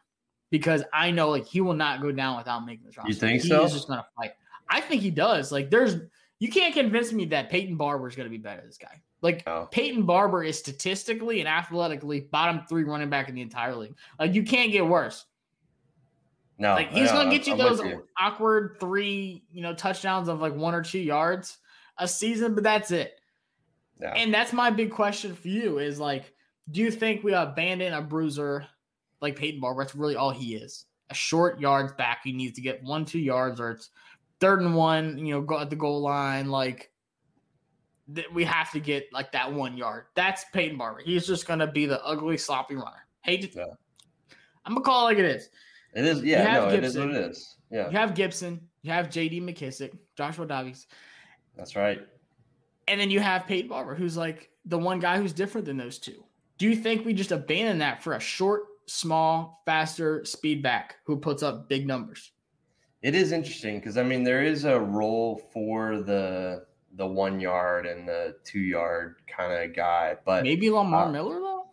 Because I know like he will not go down without making this roster. You think he so? is just gonna fight. I think he does. Like there's you can't convince me that Peyton Barber is gonna be better than this guy. Like No. Peyton Barber is statistically and athletically bottom three running back in the entire league. Like you can't get worse. No, Like he's yeah, gonna get you I'm those you. awkward three, you know, touchdowns of like one or two yards a season, but that's it. And that's my big question for you is like, do you think we abandon a bruiser like Peyton Barber? That's really all he is. A short yards back. He needs to get one, two yards, or it's third and one, you know, go at the goal line. Like th- we have to get like that one yard. That's Peyton Barber. He's just gonna be the ugly, sloppy runner. Hate to. I'm gonna call it like it is. It is, yeah, no, it is what it is. Yeah, You have Gibson, you have JD McKissick, Joshua Davies, that's right. and then you have Peyton Barber, who's like the one guy who's different than those two. Do you think we just abandon that for a short small, faster speed back who puts up big numbers. It is interesting because I mean there is a role for the the one yard and the two yard kind of guy, but maybe Lamar uh, Miller though.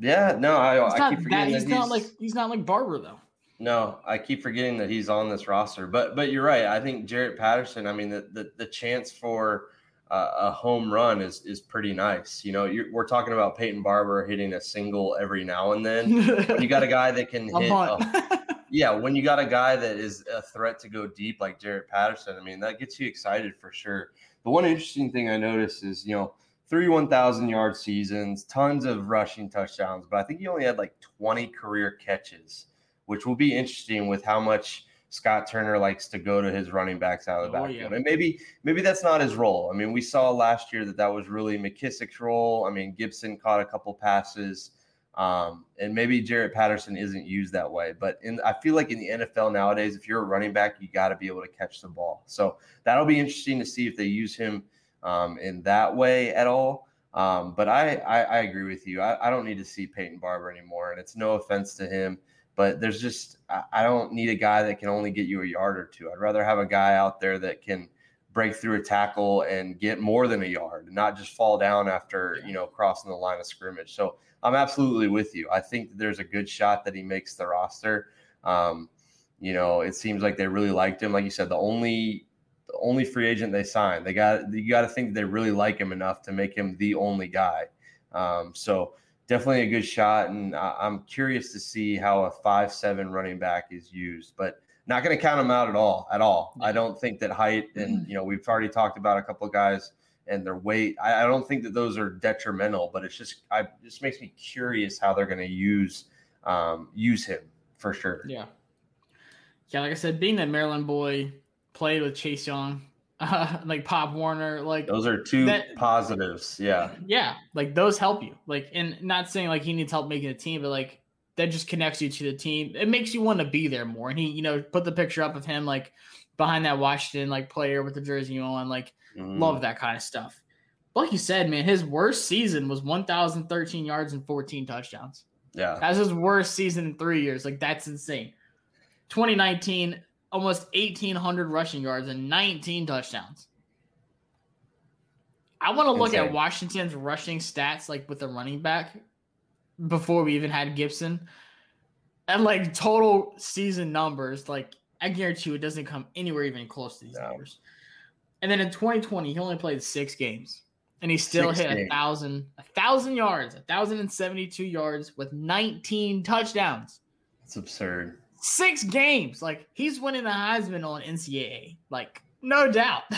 Yeah, no, I, I keep that, forgetting he's that not like he's not like Barber though. No, I keep forgetting that he's on this roster. But but you're right. I think Jaret Patterson. I mean, the the, the chance for uh, a home run is is pretty nice. You know, we're talking about Peyton Barber hitting a single every now and then. you got a guy that can hit. A, yeah, when you got a guy that is a threat to go deep like Jaret Patterson, I mean, that gets you excited for sure. The one interesting thing I noticed is, you know, three 1,000 yard seasons, tons of rushing touchdowns, but I think he only had like 20 career catches which will be interesting with how much Scott Turner likes to go to his running backs out of the oh, backfield. Yeah. And maybe maybe that's not his role. I mean, we saw last year that that was really McKissick's role. I mean, Gibson caught a couple passes. Um, and maybe Jaret Patterson isn't used that way, but in I feel like in the NFL nowadays, if you're a running back, you got to be able to catch the ball. So that'll be interesting to see if they use him um, in that way at all. Um, but I, I, I agree with you. I, I don't need to see Peyton Barber anymore, and it's no offense to him. But there's just I don't need a guy that can only get you a yard or two. I'd rather have a guy out there that can break through a tackle and get more than a yard, and not just fall down after you know crossing the line of scrimmage. So I'm absolutely with you. I think there's a good shot that he makes the roster. Um, you know, it seems like they really liked him. Like you said, the only the only free agent they signed, they got you got to think they really like him enough to make him the only guy. Um, so definitely a good shot. And I'm curious to see how a five seven running back is used, but not going to count him out at all. At all. I don't think that height and mm-hmm. you know we've already talked about a couple of guys and their weight. I, I don't think that those are detrimental, but it's just I just makes me curious how they're going to use um, use him for sure. Yeah. Yeah, like I said, being that Maryland boy played with Chase Young, uh, like Pop Warner, like those are two that, positives. Yeah, yeah, like those help you. Like, and not saying like he needs help making a team, but like that just connects you to the team. It makes you want to be there more. And he, you know, put the picture up of him like behind that Washington like player with the jersey on. Like, mm. love that kind of stuff. Like you said, man, his worst season was 1,013 yards and 14 touchdowns. Yeah, that's his worst season in three years. Like, that's insane. 2019, almost 1,800 rushing yards and 19 touchdowns. I want to look at Washington's rushing stats, like with the running back, before we even had Gibson, and like total season numbers. Like I guarantee you, it doesn't come anywhere even close to these no. numbers. And then in 2020, he only played six games, and he still six hit games. a thousand, a thousand yards, a thousand and seventy-two yards with 19 touchdowns. It's absurd six games. Like he's winning the Heisman on NCAA. Like no doubt.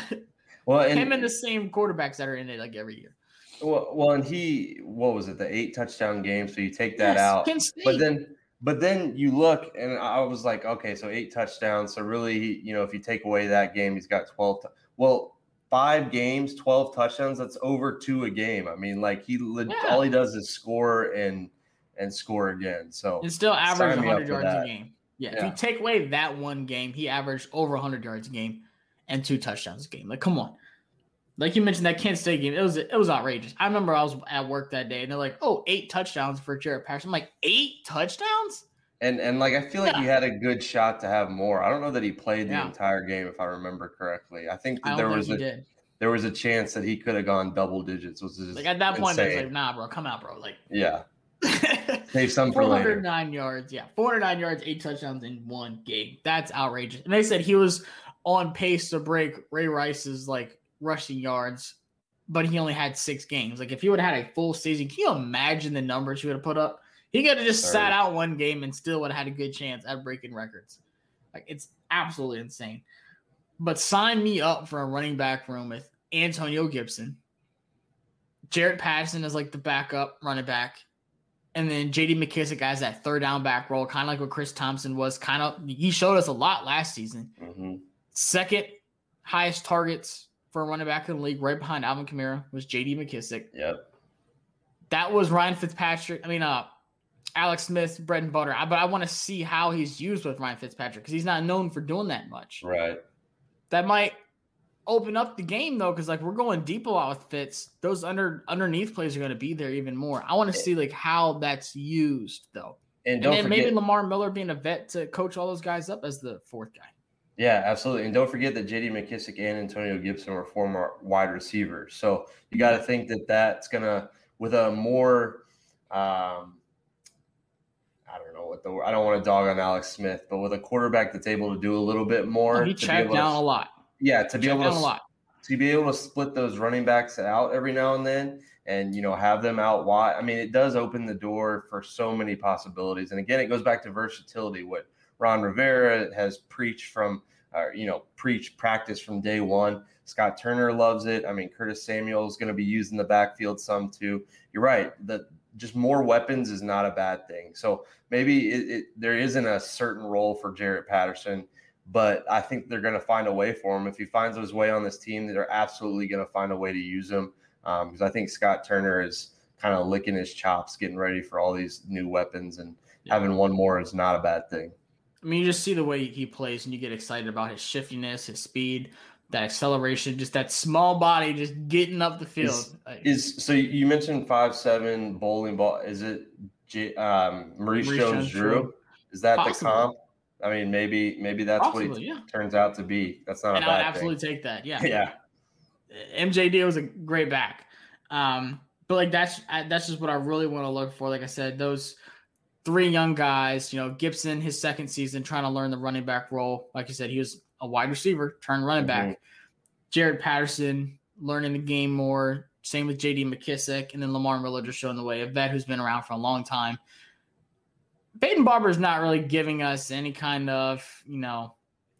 Well, and, him and the same quarterbacks that are in it like every year. Well, well, and he what was it? The eight touchdown game. So you take that yes, out, but then. But then you look, and I was like, okay, so eight touchdowns. So really, you know, if you take away that game, he's got twelve. T- well, five games, twelve touchdowns. That's over two a game. I mean, like he yeah. all he does is score and and score again. So and still average 100 yards a game. Yeah, yeah, if you take away that one game, he averaged over 100 yards a game and two touchdowns a game. Like, come on. Like you mentioned that Kent State game, it was it was outrageous. I remember I was at work that day and they're like, "Oh, eight touchdowns for Jaret Patterson." I'm like, eight touchdowns? And and like I feel like yeah. he had a good shot to have more. I don't know that he played the yeah. entire game if I remember correctly. I think I there was a did. there was a chance that he could have gone double digits. Was like at that point, it's like, nah, bro, come out, bro. Like, yeah, Save some for 409 yards. Yeah, 409 yards, eight touchdowns in one game. That's outrageous. And they said he was on pace to break Ray Rice's like rushing yards, but he only had six games. Like if he would have had a full season, can you imagine the numbers he would have put up? He could have just Sorry. sat out one game and still would have had a good chance at breaking records. Like it's absolutely insane. But sign me up for a running back room with Antonio Gibson. Jaret Patterson is like the backup running back. And then JD McKissick as that third down back role, kind of like what Chris Thompson was. Kind of, he showed us a lot last season. Mm-hmm. Second highest targets for a running back in the league, right behind Alvin Kamara, was JD McKissick. Yep. That was Ryan Fitzpatrick. I mean, uh, Alex Smith's bread and butter. But I want to see how he's used with Ryan Fitzpatrick because he's not known for doing that much. Right. That might open up the game though, because like we're going deep a lot with Fitz. Those under underneath plays are going to be there even more. I want to see like how that's used though. And don't then forget, maybe Lamar Miller being a vet to coach all those guys up as the fourth guy. Yeah, absolutely. And don't forget that JD McKissick and Antonio Gibson were former wide receivers. So you got to think that that's going to, with a more, um, I don't know what the, I don't want to dog on Alex Smith, but with a quarterback that's able to do a little bit more. Oh, he to checked down to, a lot. Yeah, to be able to, a lot. to be able to split those running backs out every now and then and you know have them out wide i mean it does open the door for so many possibilities. And again it goes back to versatility what ron rivera has preached from uh, you know preach practice from day one. Scott turner loves it. I mean curtis samuel is going to be used in the backfield some too. You're right that just more weapons is not a bad thing. So maybe it, it, there isn't a certain role for Jaret patterson but I think they're going to find a way for him. If he finds his way on this team, they're absolutely going to find a way to use him. Because um, I think Scott Turner is kind of licking his chops, getting ready for all these new weapons, and yeah. having one more is not a bad thing. I mean, you just see the way he plays, and you get excited about his shiftiness, his speed, that acceleration, just that small body, just getting up the field. Is, is so you mentioned five seven bowling ball? Is it J, um, Maurice, Maurice Jones-Drew? Is that Possibly. the comp? I mean, maybe maybe that's Possibly, what he yeah. turns out to be. That's not and a bad I would absolutely thing. take that. Yeah, yeah. MJD was a great back, um, but like that's that's just what I really want to look for. Like I said, those three young guys. You know, Gibson, his second season, trying to learn the running back role. Like you said, he was a wide receiver, turned running mm-hmm. back. Jaret Patterson learning the game more. Same with J.D. McKissick, and then Lamar Miller just showing the way. A vet who's been around for a long time. Peyton Barber is not really giving us any kind of, you know,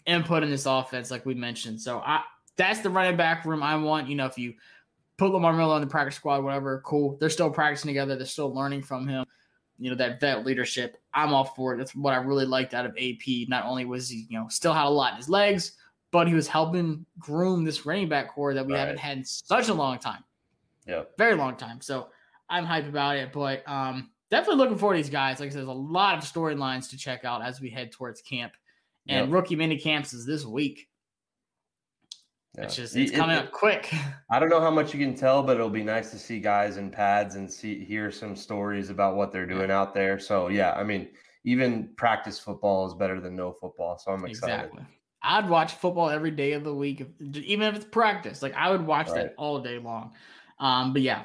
input in this offense, like we mentioned. So I that's the running back room I want. You know, if you put Lamar Miller on the practice squad, whatever, cool. They're still practicing together. They're still learning from him. You know, that vet leadership. I'm all for it. That's what I really liked out of AP. Not only was he, you know, still had a lot in his legs, but he was helping groom this running back core that we right. haven't had in such a long time. Yeah. Very long time. So I'm hyped about it. But um definitely looking forward to these guys. Like I said, there's a lot of storylines to check out as we head towards camp. And yep. rookie mini camps is this week. Yeah. It's just it's coming it, up quick. I don't know how much you can tell, but it'll be nice to see guys in pads and see hear some stories about what they're doing out there. So yeah, I mean, even practice football is better than no football. So I'm excited. Exactly. I'd watch football every day of the week, even if it's practice. Like I would watch right. that all day long. Um, but yeah,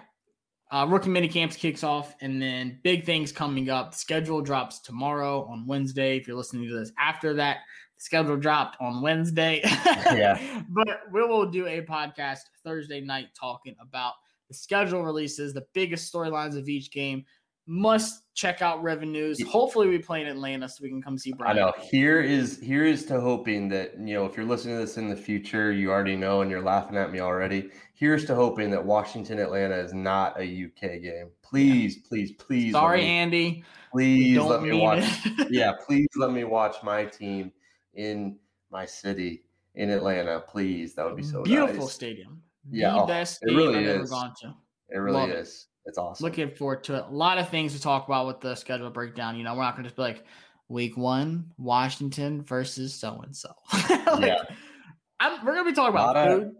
uh, rookie mini camps kicks off, and then big things coming up. The schedule drops tomorrow on Wednesday. If you're listening to this after that, the schedule dropped on Wednesday. yeah. But we will do a podcast Thursday night talking about the schedule releases, the biggest storylines of each game, must check out revenues. Hopefully, we play in Atlanta so we can come see Brian. I know. Here is here is to hoping that you know if you're listening to this in the future, you already know and you're laughing at me already. Here's to hoping that Washington Atlanta is not a UK game. Please, yeah. please, please. Sorry, me, Andy. Please let me watch. yeah, please let me watch my team in my city in Atlanta. Please, that would be so beautiful nice. stadium. Yeah, the oh, best it really I've is. ever gone to. It really Love is. It. It's awesome. Looking forward to it. A lot of things to talk about with the schedule breakdown. You know, we're not going to just be like week one, Washington versus so and so. Yeah. we're going to be talking about food, of,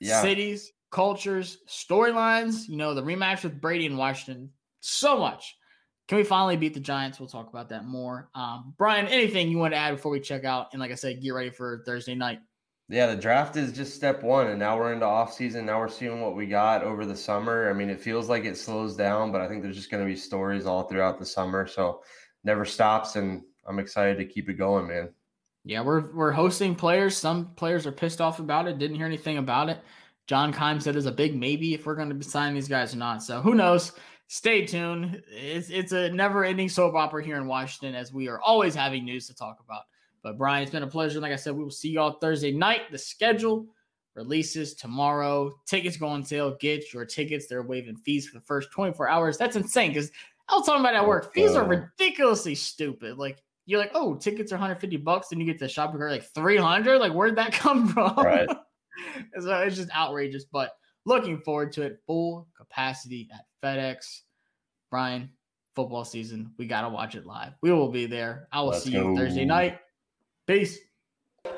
yeah. cities, cultures, storylines. You know, the rematch with Brady and Washington. So much. Can we finally beat the Giants? We'll talk about that more. Um, Brian, anything you want to add before we check out and, like I said, get ready for Thursday night? Yeah, the draft is just step one, and now we're into off season. Now we're seeing what we got over the summer. I mean, it feels like it slows down, but I think there's just going to be stories all throughout the summer. So never stops, and I'm excited to keep it going, man. Yeah, we're we're hosting players. Some players are pissed off about it. Didn't hear anything about it. John Keim said is a big maybe if we're going to be signing these guys or not. So who knows? Stay tuned. It's it's a never ending soap opera here in Washington as we are always having news to talk about. But Brian, it's been a pleasure. Like I said, we will see y'all Thursday night. The schedule releases tomorrow. Tickets go on sale. Get your tickets. They're waiving fees for the first 24 hours. That's insane because I was talking about at work. Fees are ridiculously stupid. Like you're like, oh, tickets are 150 bucks, and you get the shopping cart like 300. Like where'd that come from? Right. so it's just outrageous. But looking forward to it. Full capacity at FedEx. Brian, football season. We gotta watch it live. We will be there. I will Let's see you go. Thursday night. Peace.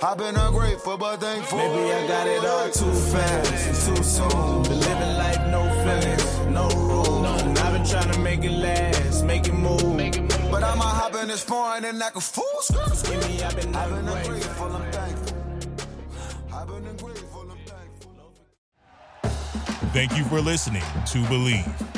I've been ungrateful, but thankful. Maybe I got it all too fast and too soon. Been living life, no feelings, no rules. And I've been trying to make it last, make it move. Make it move. But I'ma hop in this foreign and act a fool. Give me, I've been I've ungrateful. ungrateful, I'm thankful. I've been ungrateful, I'm thankful. Thank you for listening to Bleav.